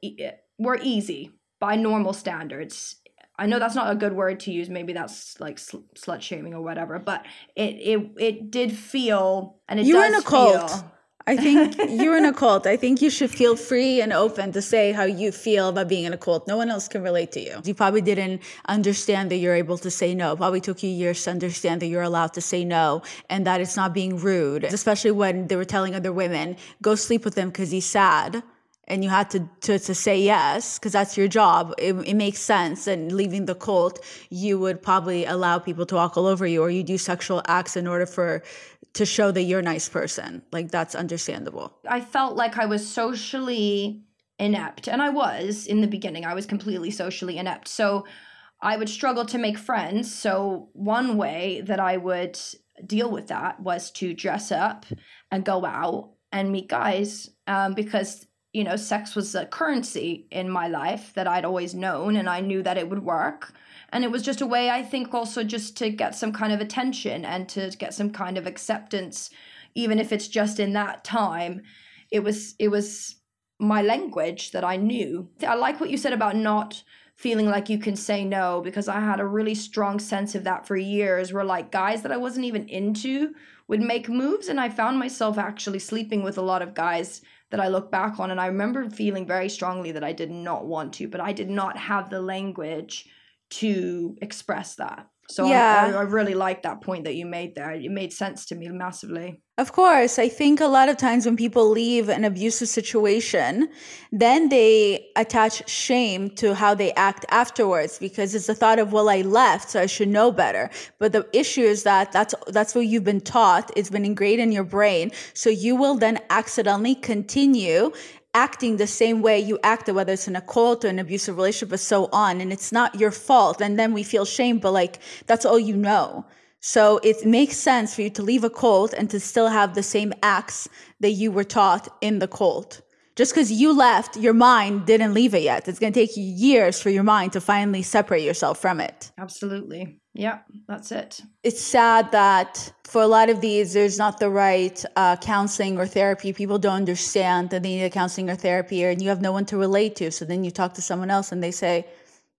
were easy by normal standards I know that's not a good word to use. Maybe that's like sl- slut shaming or whatever. But it it it did feel, and it you were in a cult. Feel, I [LAUGHS] think you're in a cult. I think you should feel free and open to say how you feel about being in a cult. No one else can relate to you. You probably didn't understand that you're able to say no. It probably took you years to understand that you're allowed to say no and that it's not being rude, especially when they were telling other women, go sleep with him because he's sad and you had to to, to say yes because that's your job it, it makes sense and leaving the cult you would probably allow people to walk all over you or you do sexual acts in order for to show that you're a nice person. Like that's understandable. I felt like i was socially inept and i was in the beginning i was completely socially inept. So i would struggle to make friends so one way that i would deal with that was to dress up and go out and meet guys um, because you know, sex was a currency in my life that I'd always known and I knew that it would work. And it was just a way, I think, also just to get some kind of attention and to get some kind of acceptance, even if it's just in that time. It was, it was my language that I knew. I like what you said about not feeling like you can say no because I had a really strong sense of that for years where like guys that I wasn't even into would make moves and I found myself actually sleeping with a lot of guys that I look back on. And I remember feeling very strongly that I did not want to, but I did not have the language to express that. So Yeah. I, I really like that point that you made there. It made sense to me massively. Of course, I think a lot of times when people leave an abusive situation, then they attach shame to how they act afterwards because it's the thought of, well, I left, so I should know better. But the issue is that that's that's what you've been taught. It's been ingrained in your brain, so you will then accidentally continue acting the same way you acted, whether it's in a cult or an abusive relationship or so on. And it's not your fault. And then we feel shame, but like that's all you know. So it makes sense for you to leave a cult and to still have the same acts that you were taught in the cult. Just because you left, your mind didn't leave it yet. It's going to take you years for your mind to finally separate yourself from it. Absolutely. Yeah, that's it. It's sad that for a lot of these, there's not the right uh, counseling or therapy. People don't understand that they need a counseling or therapy, and you have no one to relate to. So then you talk to someone else and they say,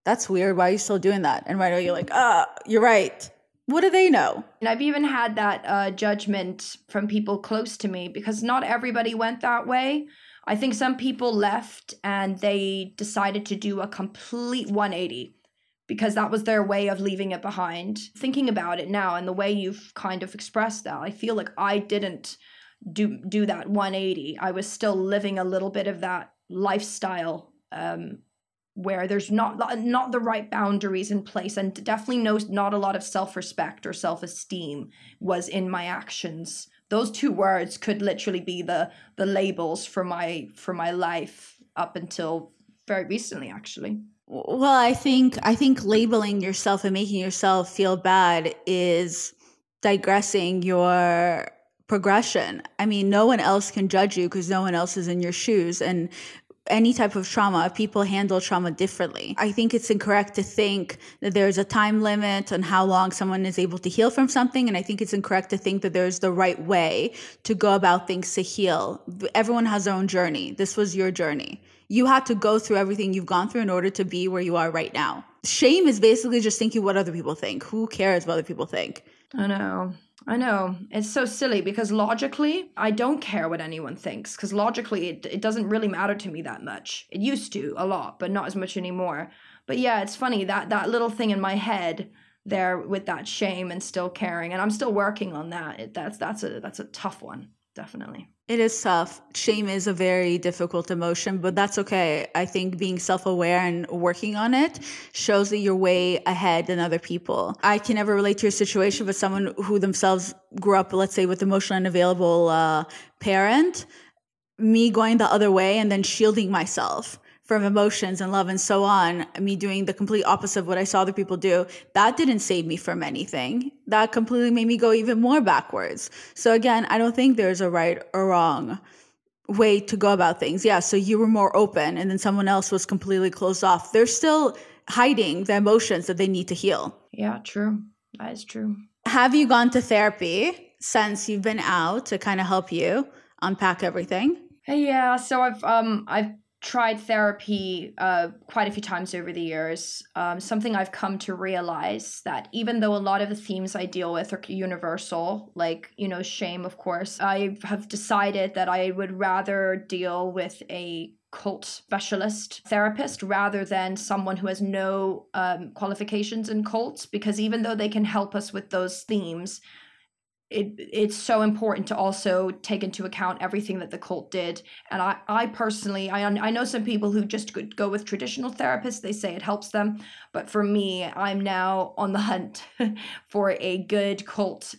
That's weird. Why are you still doing that? And right away, you're like, Ah, you're right. What do they know? And I've even had that uh, judgment from people close to me because not everybody went that way. I think some people left and they decided to do a complete 180 because that was their way of leaving it behind. Thinking about it now and the way you've kind of expressed that, I feel like I didn't do do that 180. I was still living a little bit of that lifestyle um, where there's not not the right boundaries in place and definitely no not a lot of self-respect or self-esteem was in my actions those two words could literally be the the labels for my for my life up until very recently actually Well, I think I think labeling yourself and making yourself feel bad is digressing your progression. I mean, no one else can judge you because no one else is in your shoes and any type of trauma, people handle trauma differently. I think it's incorrect to think that there's a time limit on how long someone is able to heal from something. And I think it's incorrect to think that there's the right way to go about things to heal. Everyone has their own journey. This was your journey. You had to go through everything you've gone through in order to be where you are right now. Shame is basically just thinking what other people think. Who cares what other people think? I know. I know. It's so silly because logically, I don't care what anyone thinks because logically, it, it doesn't really matter to me that much. It used to a lot, but not as much anymore. But yeah, it's funny that that little thing in my head there with that shame and still caring, and I'm still working on that. It, that's that's a that's a tough one, definitely. It is tough. Shame is a very difficult emotion, but that's okay. I think being self aware and working on it shows that you're way ahead than other people. I can never relate to your situation but someone who themselves grew up, let's say, with emotionally unavailable uh, parent, me going the other way and then shielding myself from emotions and love and so on, me doing the complete opposite of what I saw other people do, that didn't save me from anything. That completely made me go even more backwards. So again, I don't think there's a right or wrong way to go about things. Yeah, so you were more open and then someone else was completely closed off. They're still hiding the emotions that they need to heal. Yeah, true. That is true. Have you gone to therapy since you've been out to kind of help you unpack everything? Yeah, so I've um I've tried therapy uh, quite a few times over the years. Um, something I've come to realize that even though a lot of the themes I deal with are universal, like, you know, shame, of course, I have decided that I would rather deal with a cult specialist therapist rather than someone who has no um, qualifications in cults because even though they can help us with those themes it it's so important to also take into account everything that the cult did. And i i personally i i know some people who just could go with traditional therapists. They say it helps them. But for me i'm now on the hunt [LAUGHS] for a good cult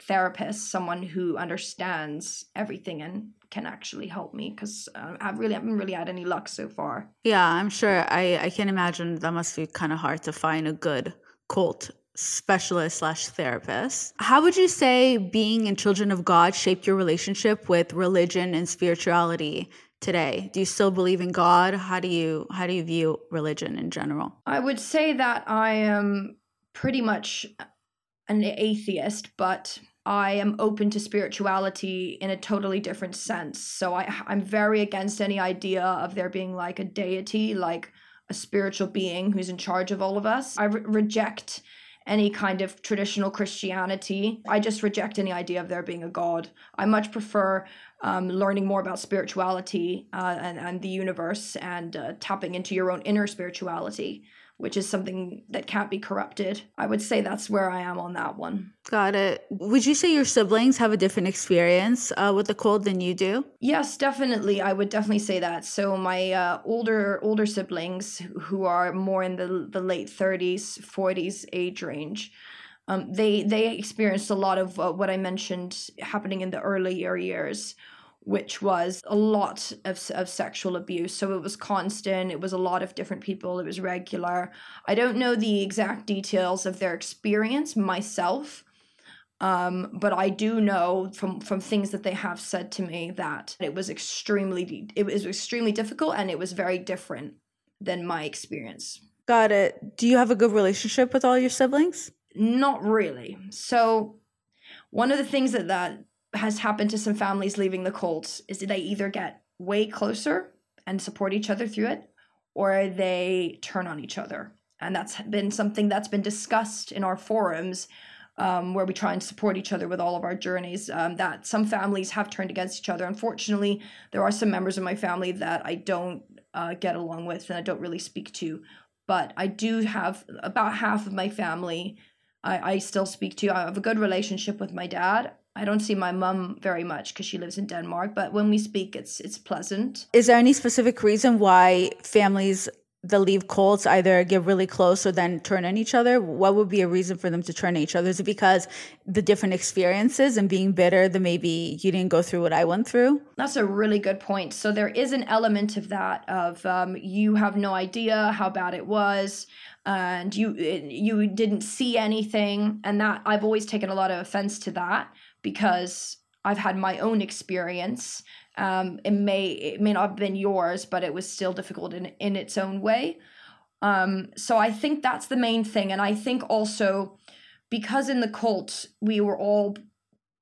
therapist someone who understands everything and can actually help me. Because uh, I really haven't really had any luck so far. Yeah, I'm sure. I I can imagine. That must be kind of hard to find a good cult specialist slash therapist. How would you say being in Children of God shaped your relationship with religion and spirituality today? Do you still believe in God? How do you how do you view religion in general? I would say that I am pretty much an atheist, but I am open to spirituality in a totally different sense. So I I'm very against any idea of there being like a deity, like a spiritual being who's in charge of all of us. I re- reject any kind of traditional Christianity. I just reject any idea of there being a God. I much prefer um, learning more about spirituality uh, and, and the universe and uh, tapping into your own inner spirituality which is something that can't be corrupted. I would say that's where I am on that one. Got it. Would you say your siblings have a different experience uh, with the cold than you do? Yes, definitely. I would definitely say that. So my uh, older older siblings who are more in the the late 30s, 40s age range, um, they they experienced a lot of uh, what I mentioned happening in the earlier years, which was a lot of, of sexual abuse. So it was constant. It was a lot of different people. It was regular. I don't know the exact details of their experience myself. Um, but I do know from from things that they have said to me that it was extremely it was extremely difficult and it was very different than my experience. Got it. Do you have a good relationship with all your siblings? Not really. So one of the things that that has happened to some families leaving the cult is that they either get way closer and support each other through it or they turn on each other. And that's been something that's been discussed in our forums um, where we try and support each other with all of our journeys. Um, that some families have turned against each other. Unfortunately, there are some members of my family that I don't uh, get along with and I don't really speak to. But I do have about half of my family I, I still speak to. I have a good relationship with my dad. I don't see my mum very much because she lives in Denmark, but when we speak, it's it's pleasant. Is there any specific reason why families that leave cults either get really close or then turn on each other? What would be a reason for them to turn on each other? Is it because the different experiences and being bitter that maybe you didn't go through what I went through? That's a really good point. So there is an element of that of um, you have no idea how bad it was and you you didn't see anything and that I've always taken a lot of offense to that because I've had my own experience um, it may it may not have been yours, but it was still difficult in in its own way. Um, so I think that's the main thing, and I think also because in the cult we were all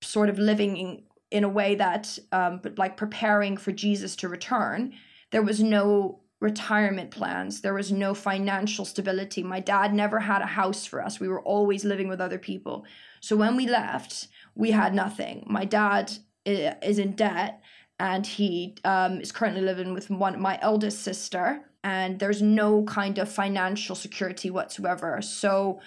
sort of living in, in a way that um, but like preparing for Jesus to return. There was no retirement plans. There was no financial stability. My dad never had a house for us. We were always living with other people. So when we left, we had nothing. My dad is in debt and he um, is currently living with one my eldest sister and there's no kind of financial security whatsoever so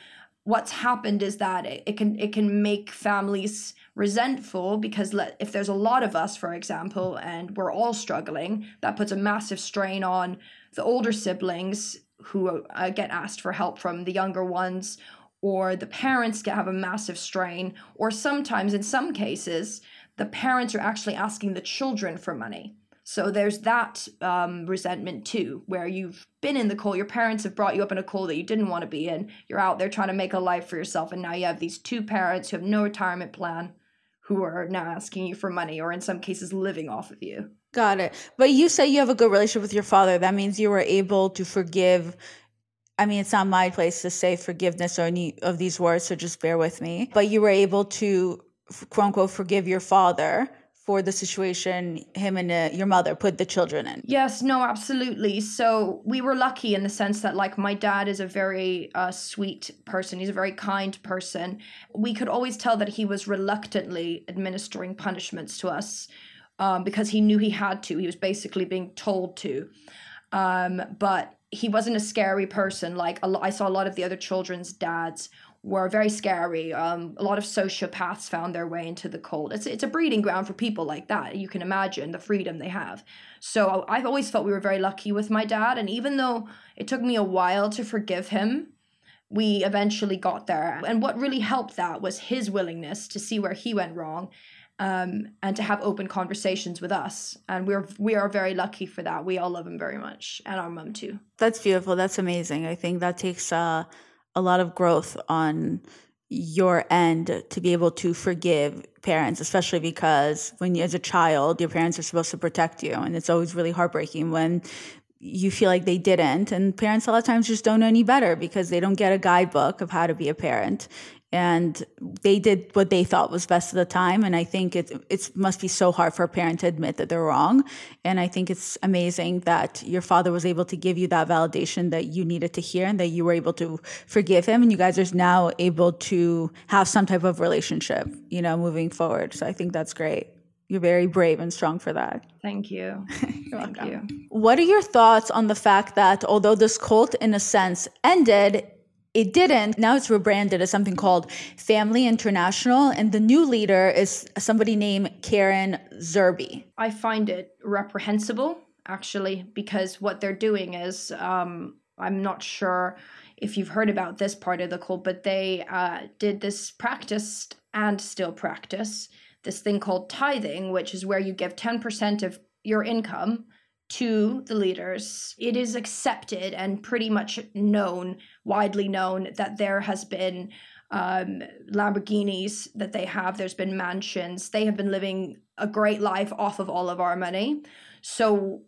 what's happened is that it, it can it can make families resentful because let, if there's a lot of us for example and we're all struggling that puts a massive strain on the older siblings who uh, get asked for help from the younger ones or the parents get have a massive strain or sometimes in some cases the parents are actually asking the children for money. So there's that um, resentment too, where you've been in the cult, your parents have brought you up in a cult that you didn't want to be in. You're out there trying to make a life for yourself, and now you have these two parents who have no retirement plan who are now asking you for money or in some cases living off of you. Got it. But you say you have a good relationship with your father. That means you were able to forgive. I mean, it's not my place to say forgiveness or any of these words, so just bear with me. But you were able to quote unquote forgive your father for the situation him and uh, your mother put the children in. Yes no absolutely. So we were lucky in the sense that like my dad is a very uh, sweet person. He's a very kind person. We could always tell that he was reluctantly administering punishments to us um, because he knew he had to. He was basically being told to. Um, but he wasn't a scary person like I saw a lot of the other children's dads were very scary. Um, a lot of sociopaths found their way into the cult. It's it's a breeding ground for people like that. You can imagine the freedom they have. So I've always felt we were very lucky with my dad, and even though it took me a while to forgive him, we eventually got there. And what really helped that was his willingness to see where he went wrong. Um, and to have open conversations with us, and we're we are very lucky for that. We all love him very much, and our mom too. That's beautiful. That's amazing. I think that takes uh, a lot of growth on your end to be able to forgive parents, especially because when you, as a child, your parents are supposed to protect you. And it's always really heartbreaking when you feel like they didn't. And parents a lot of times just don't know any better because they don't get a guidebook of how to be a parent. And they did what they thought was best at the time. And i think it it must be so hard for a parent to admit that they're wrong. And i think it's amazing that your father was able to give you that validation that you needed to hear and that you were able to forgive him. And you guys are now able to have some type of relationship you know moving forward. So i think that's great You're very brave and strong for that. Thank you. [LAUGHS] Thank you. What are your thoughts on the fact that although this cult, in a sense, ended, it didn't. Now it's rebranded as something called Family International, and the new leader is somebody named Karen Zerby. I find it reprehensible, actually, because what they're doing is um, I'm not sure if you've heard about this part of the cult, but they uh, did this practice and still practice this thing called tithing, which is where you give 10% of your income to the leaders. It is accepted and pretty much known, widely known, that there has been um, Lamborghinis that they have, there's been mansions. They have been living a great life off of all of our money. So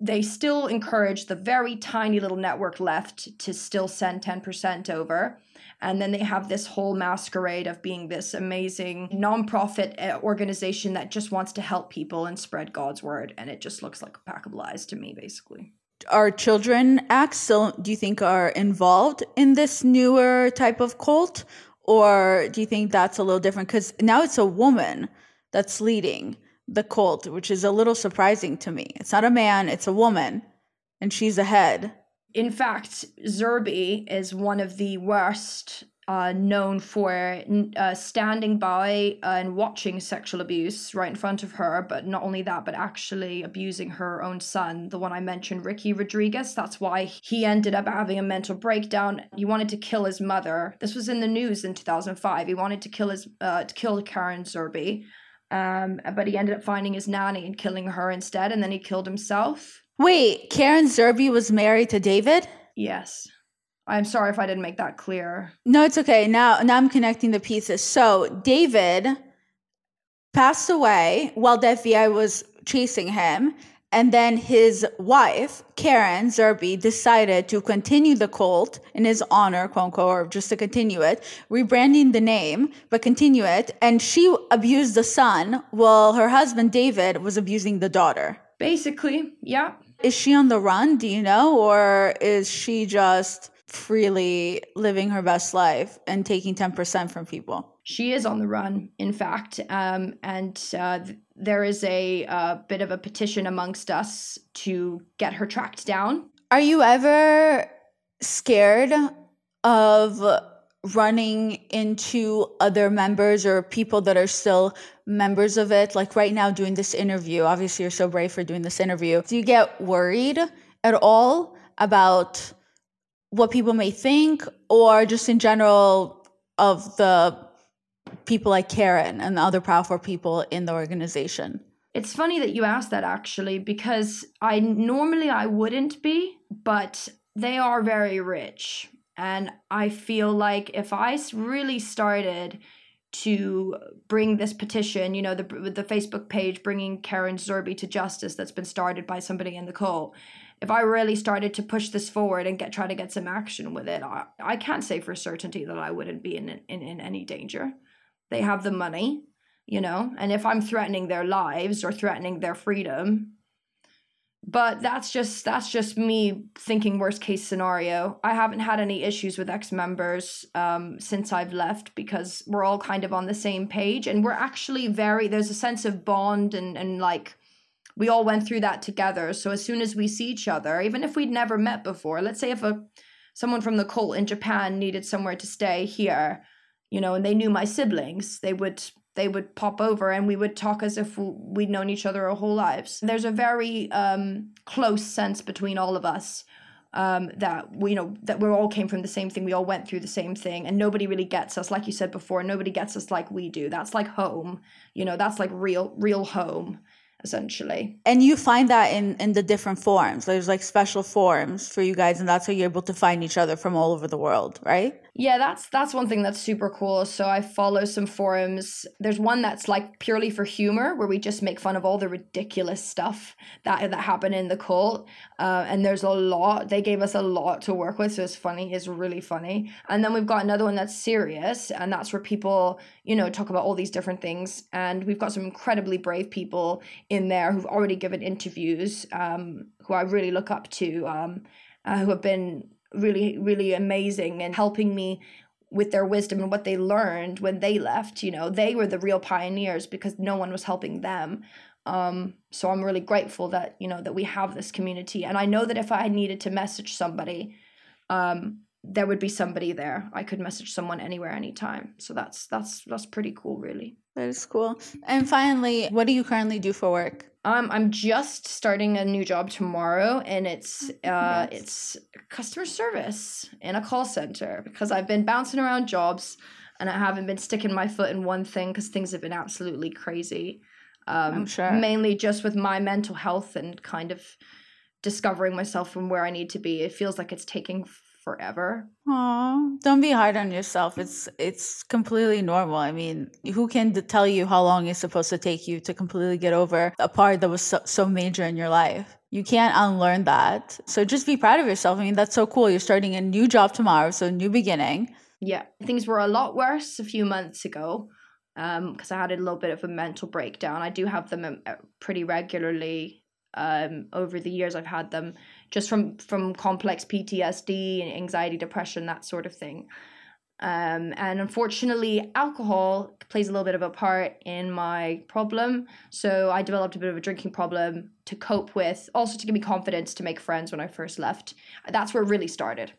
they still encourage the very tiny little network left to still send 10% over. And then they have this whole masquerade of being this amazing nonprofit uh, organization that just wants to help people and spread God's word. And it just looks like a pack of lies to me, basically. Are children acts still, do you think, are involved in this newer type of cult? Or do you think that's a little different? Because now it's a woman that's leading the cult, which is a little surprising to me. It's not a man, it's a woman, and she's ahead. In fact, Zerby is one of the worst uh, known for uh, standing by and watching sexual abuse right in front of her, but not only that, but actually abusing her own son, the one I mentioned, Ricky Rodriguez. That's why he ended up having a mental breakdown. He wanted to kill his mother. This was in the news in 2005. He wanted to kill his uh, to kill Karen Zerby. Um, but he ended up finding his nanny and killing her instead, and then he killed himself. Wait, Karen Zerby was married to David? Yes. I'm sorry if I didn't make that clear. No, it's okay. Now, now I'm connecting the pieces. So David passed away while the FBI was chasing him, and then his wife, Karen Zerby, decided to continue the cult in his honor, quote unquote, or just to continue it, rebranding the name, but continue it. And she abused the son while her husband, David, was abusing the daughter. Basically, yeah. Is she on the run? Do you know? Or is she just freely living her best life and taking 10% from people? She is on the run, in fact. Um, and uh, th- there is a uh, bit of a petition amongst us to get her tracked down. Are you ever scared of running into other members or people that are still members of it? Like right now, doing this interview, obviously, you're so brave for doing this interview. Do you get worried at all about what people may think or just in general of the people like Karen and the other powerful people in the organization? It's funny that you asked that actually because I normally I wouldn't be, but they are very rich and I feel like if I really started to bring this petition, you know, the the Facebook page bringing Karen Zerby to justice that's been started by somebody in the cult. If I really started to push this forward and get try to get some action with it, I, I can't say for certainty that I wouldn't be in, in in any danger. They have the money, you know, and if I'm threatening their lives or threatening their freedom, but that's just that's just me thinking worst case scenario. I haven't had any issues with ex-members um, since i've left because we're all kind of on the same page. And we're actually very there's a sense of bond and and like we all went through that together. So as soon as we see each other even if we'd never met before let's say if a someone from the cult in japan needed somewhere to stay here you know and they knew my siblings they would they would pop over and we would talk as if we'd known each other our whole lives. There's a very um, close sense between all of us um, that we you know that we all came from the same thing. We all went through the same thing, and nobody really gets us. Like you said before, nobody gets us like we do. That's like home. You know, that's like real, real home essentially. And you find that in in the different forums. There's like special forums for you guys, and that's how you're able to find each other from all over the world, right? Yeah, that's that's one thing that's super cool. So I follow some forums. There's one that's like purely for humor, where we just make fun of all the ridiculous stuff that that happened in the cult. Uh, and there's a lot. They gave us a lot to work with, so it's funny. It's really funny. And then we've got another one that's serious, and that's where people, you know, talk about all these different things. And we've got some incredibly brave people in there who've already given interviews, um, who I really look up to, um, uh, who have been really really amazing and helping me with their wisdom and what they learned when they left. You know, they were the real pioneers because no one was helping them. Um, so I'm really grateful that you know that we have this community, and I know that if I needed to message somebody, um, there would be somebody there. I could message someone anywhere, anytime. So that's that's that's pretty cool, really. That is cool. And finally, what do you currently do for work? Um, I'm just starting a new job tomorrow, and it's uh, it's customer service in a call center because I've been bouncing around jobs, and I haven't been sticking my foot in one thing because things have been absolutely crazy. Um, I'm sure. Mainly just with my mental health and kind of discovering myself from where I need to be. It feels like it's taking forever. Aw, don't be hard on yourself. It's it's completely normal. I mean, who can d- tell you how long it's supposed to take you to completely get over a part that was so, so major in your life? You can't unlearn that. So just be proud of yourself. I mean, that's so cool. You're starting a new job tomorrow, so new beginning. Yeah, things were a lot worse a few months ago because I had a little bit of a mental breakdown. I do have them um, uh, pretty regularly um, over the years. I've had them just from from complex PTSD and anxiety, depression, that sort of thing. Um, and unfortunately, alcohol plays a little bit of a part in my problem. So I developed a bit of a drinking problem to cope with, also to give me confidence to make friends when I first left. That's where it really started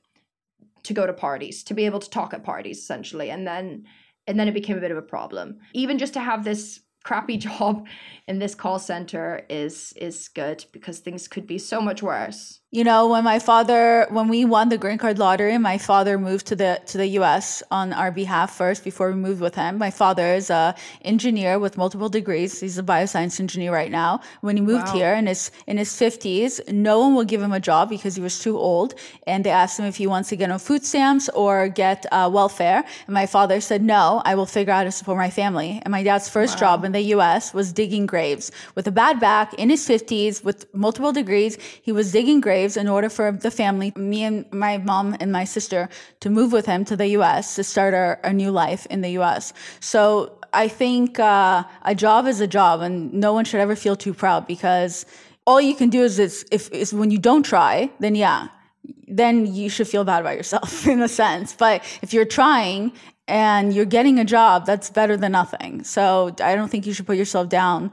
to go to parties, to be able to talk at parties, essentially, and then and then it became a bit of a problem. Even just to have this crappy [LAUGHS] job in this call center is is good because things could be so much worse. You know, when my father, when we won the green card lottery, my father moved to the to the U.S. on our behalf first before we moved with him. My father is a engineer with multiple degrees. He's a bioscience engineer right now. When he moved Wow. here in his in his fifties, no one will give him a job because he was too old. And they asked him if he wants to get on food stamps or get uh, welfare. And my father said, "No, I will figure out how to support my family." And my dad's first job in the U.S. was digging graves. With a bad back, in his fifties, with multiple degrees, he was digging graves in order for the family, me and my mom and my sister, to move with him to the U.S. to start our, a new life in the U.S. So I think uh, a job is a job, and no one should ever feel too proud because all you can do is, is if is when you don't try, then yeah, then you should feel bad about yourself [LAUGHS] in a sense. But if you're trying and you're getting a job, that's better than nothing. So I don't think you should put yourself down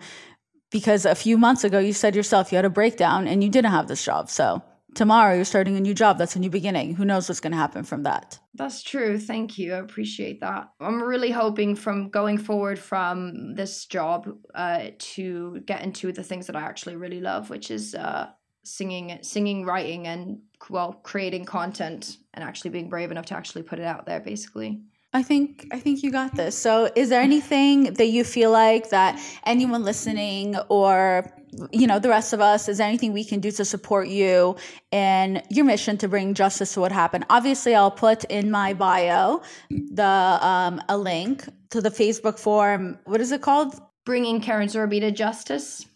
because a few months ago you said yourself you had a breakdown and you didn't have this job. So tomorrow you're starting a new job. That's a new beginning. Who knows what's going to happen from that? That's true. Thank you. I appreciate that. I'm really hoping from going forward from this job uh, to get into the things that I actually really love, which is uh, singing, singing, writing, and well, creating content and actually being brave enough to actually put it out there. Basically. I think I think you got this. So, is there anything that you feel like that anyone listening or you know the rest of us is there anything we can do to support you in your mission to bring justice to what happened? Obviously, I'll put in my bio the um, a link to the Facebook forum. What is it called? Bringing Karen Zerby to justice.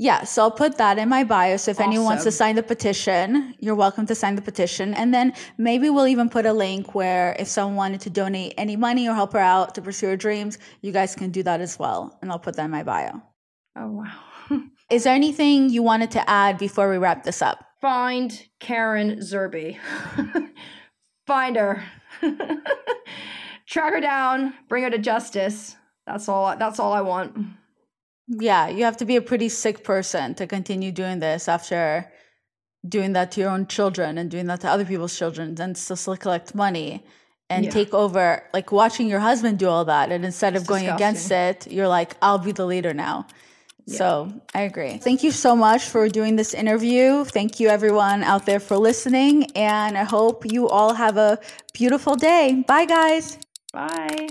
Yeah, so I'll put that in my bio. So if anyone wants to sign the petition, you're welcome to sign the petition. And then maybe we'll even put a link where if someone wanted to donate any money or help her out to pursue her dreams, you guys can do that as well. And I'll put that in my bio. Oh wow. [LAUGHS] Is there anything you wanted to add before we wrap this up? Find Karen Zerby. [LAUGHS] Find her. [LAUGHS] Track her down. Bring her to justice. That's all. That's all I want. Yeah, you have to be a pretty sick person to continue doing this after doing that to your own children and doing that to other people's children and still still collect money and Yeah. take over like watching your husband do all that and instead of It's going against it you're like i'll be the leader now. So i agree. Thank you so much for doing this interview. Thank you everyone out there for listening and i hope you all have a beautiful day. Bye guys. Bye.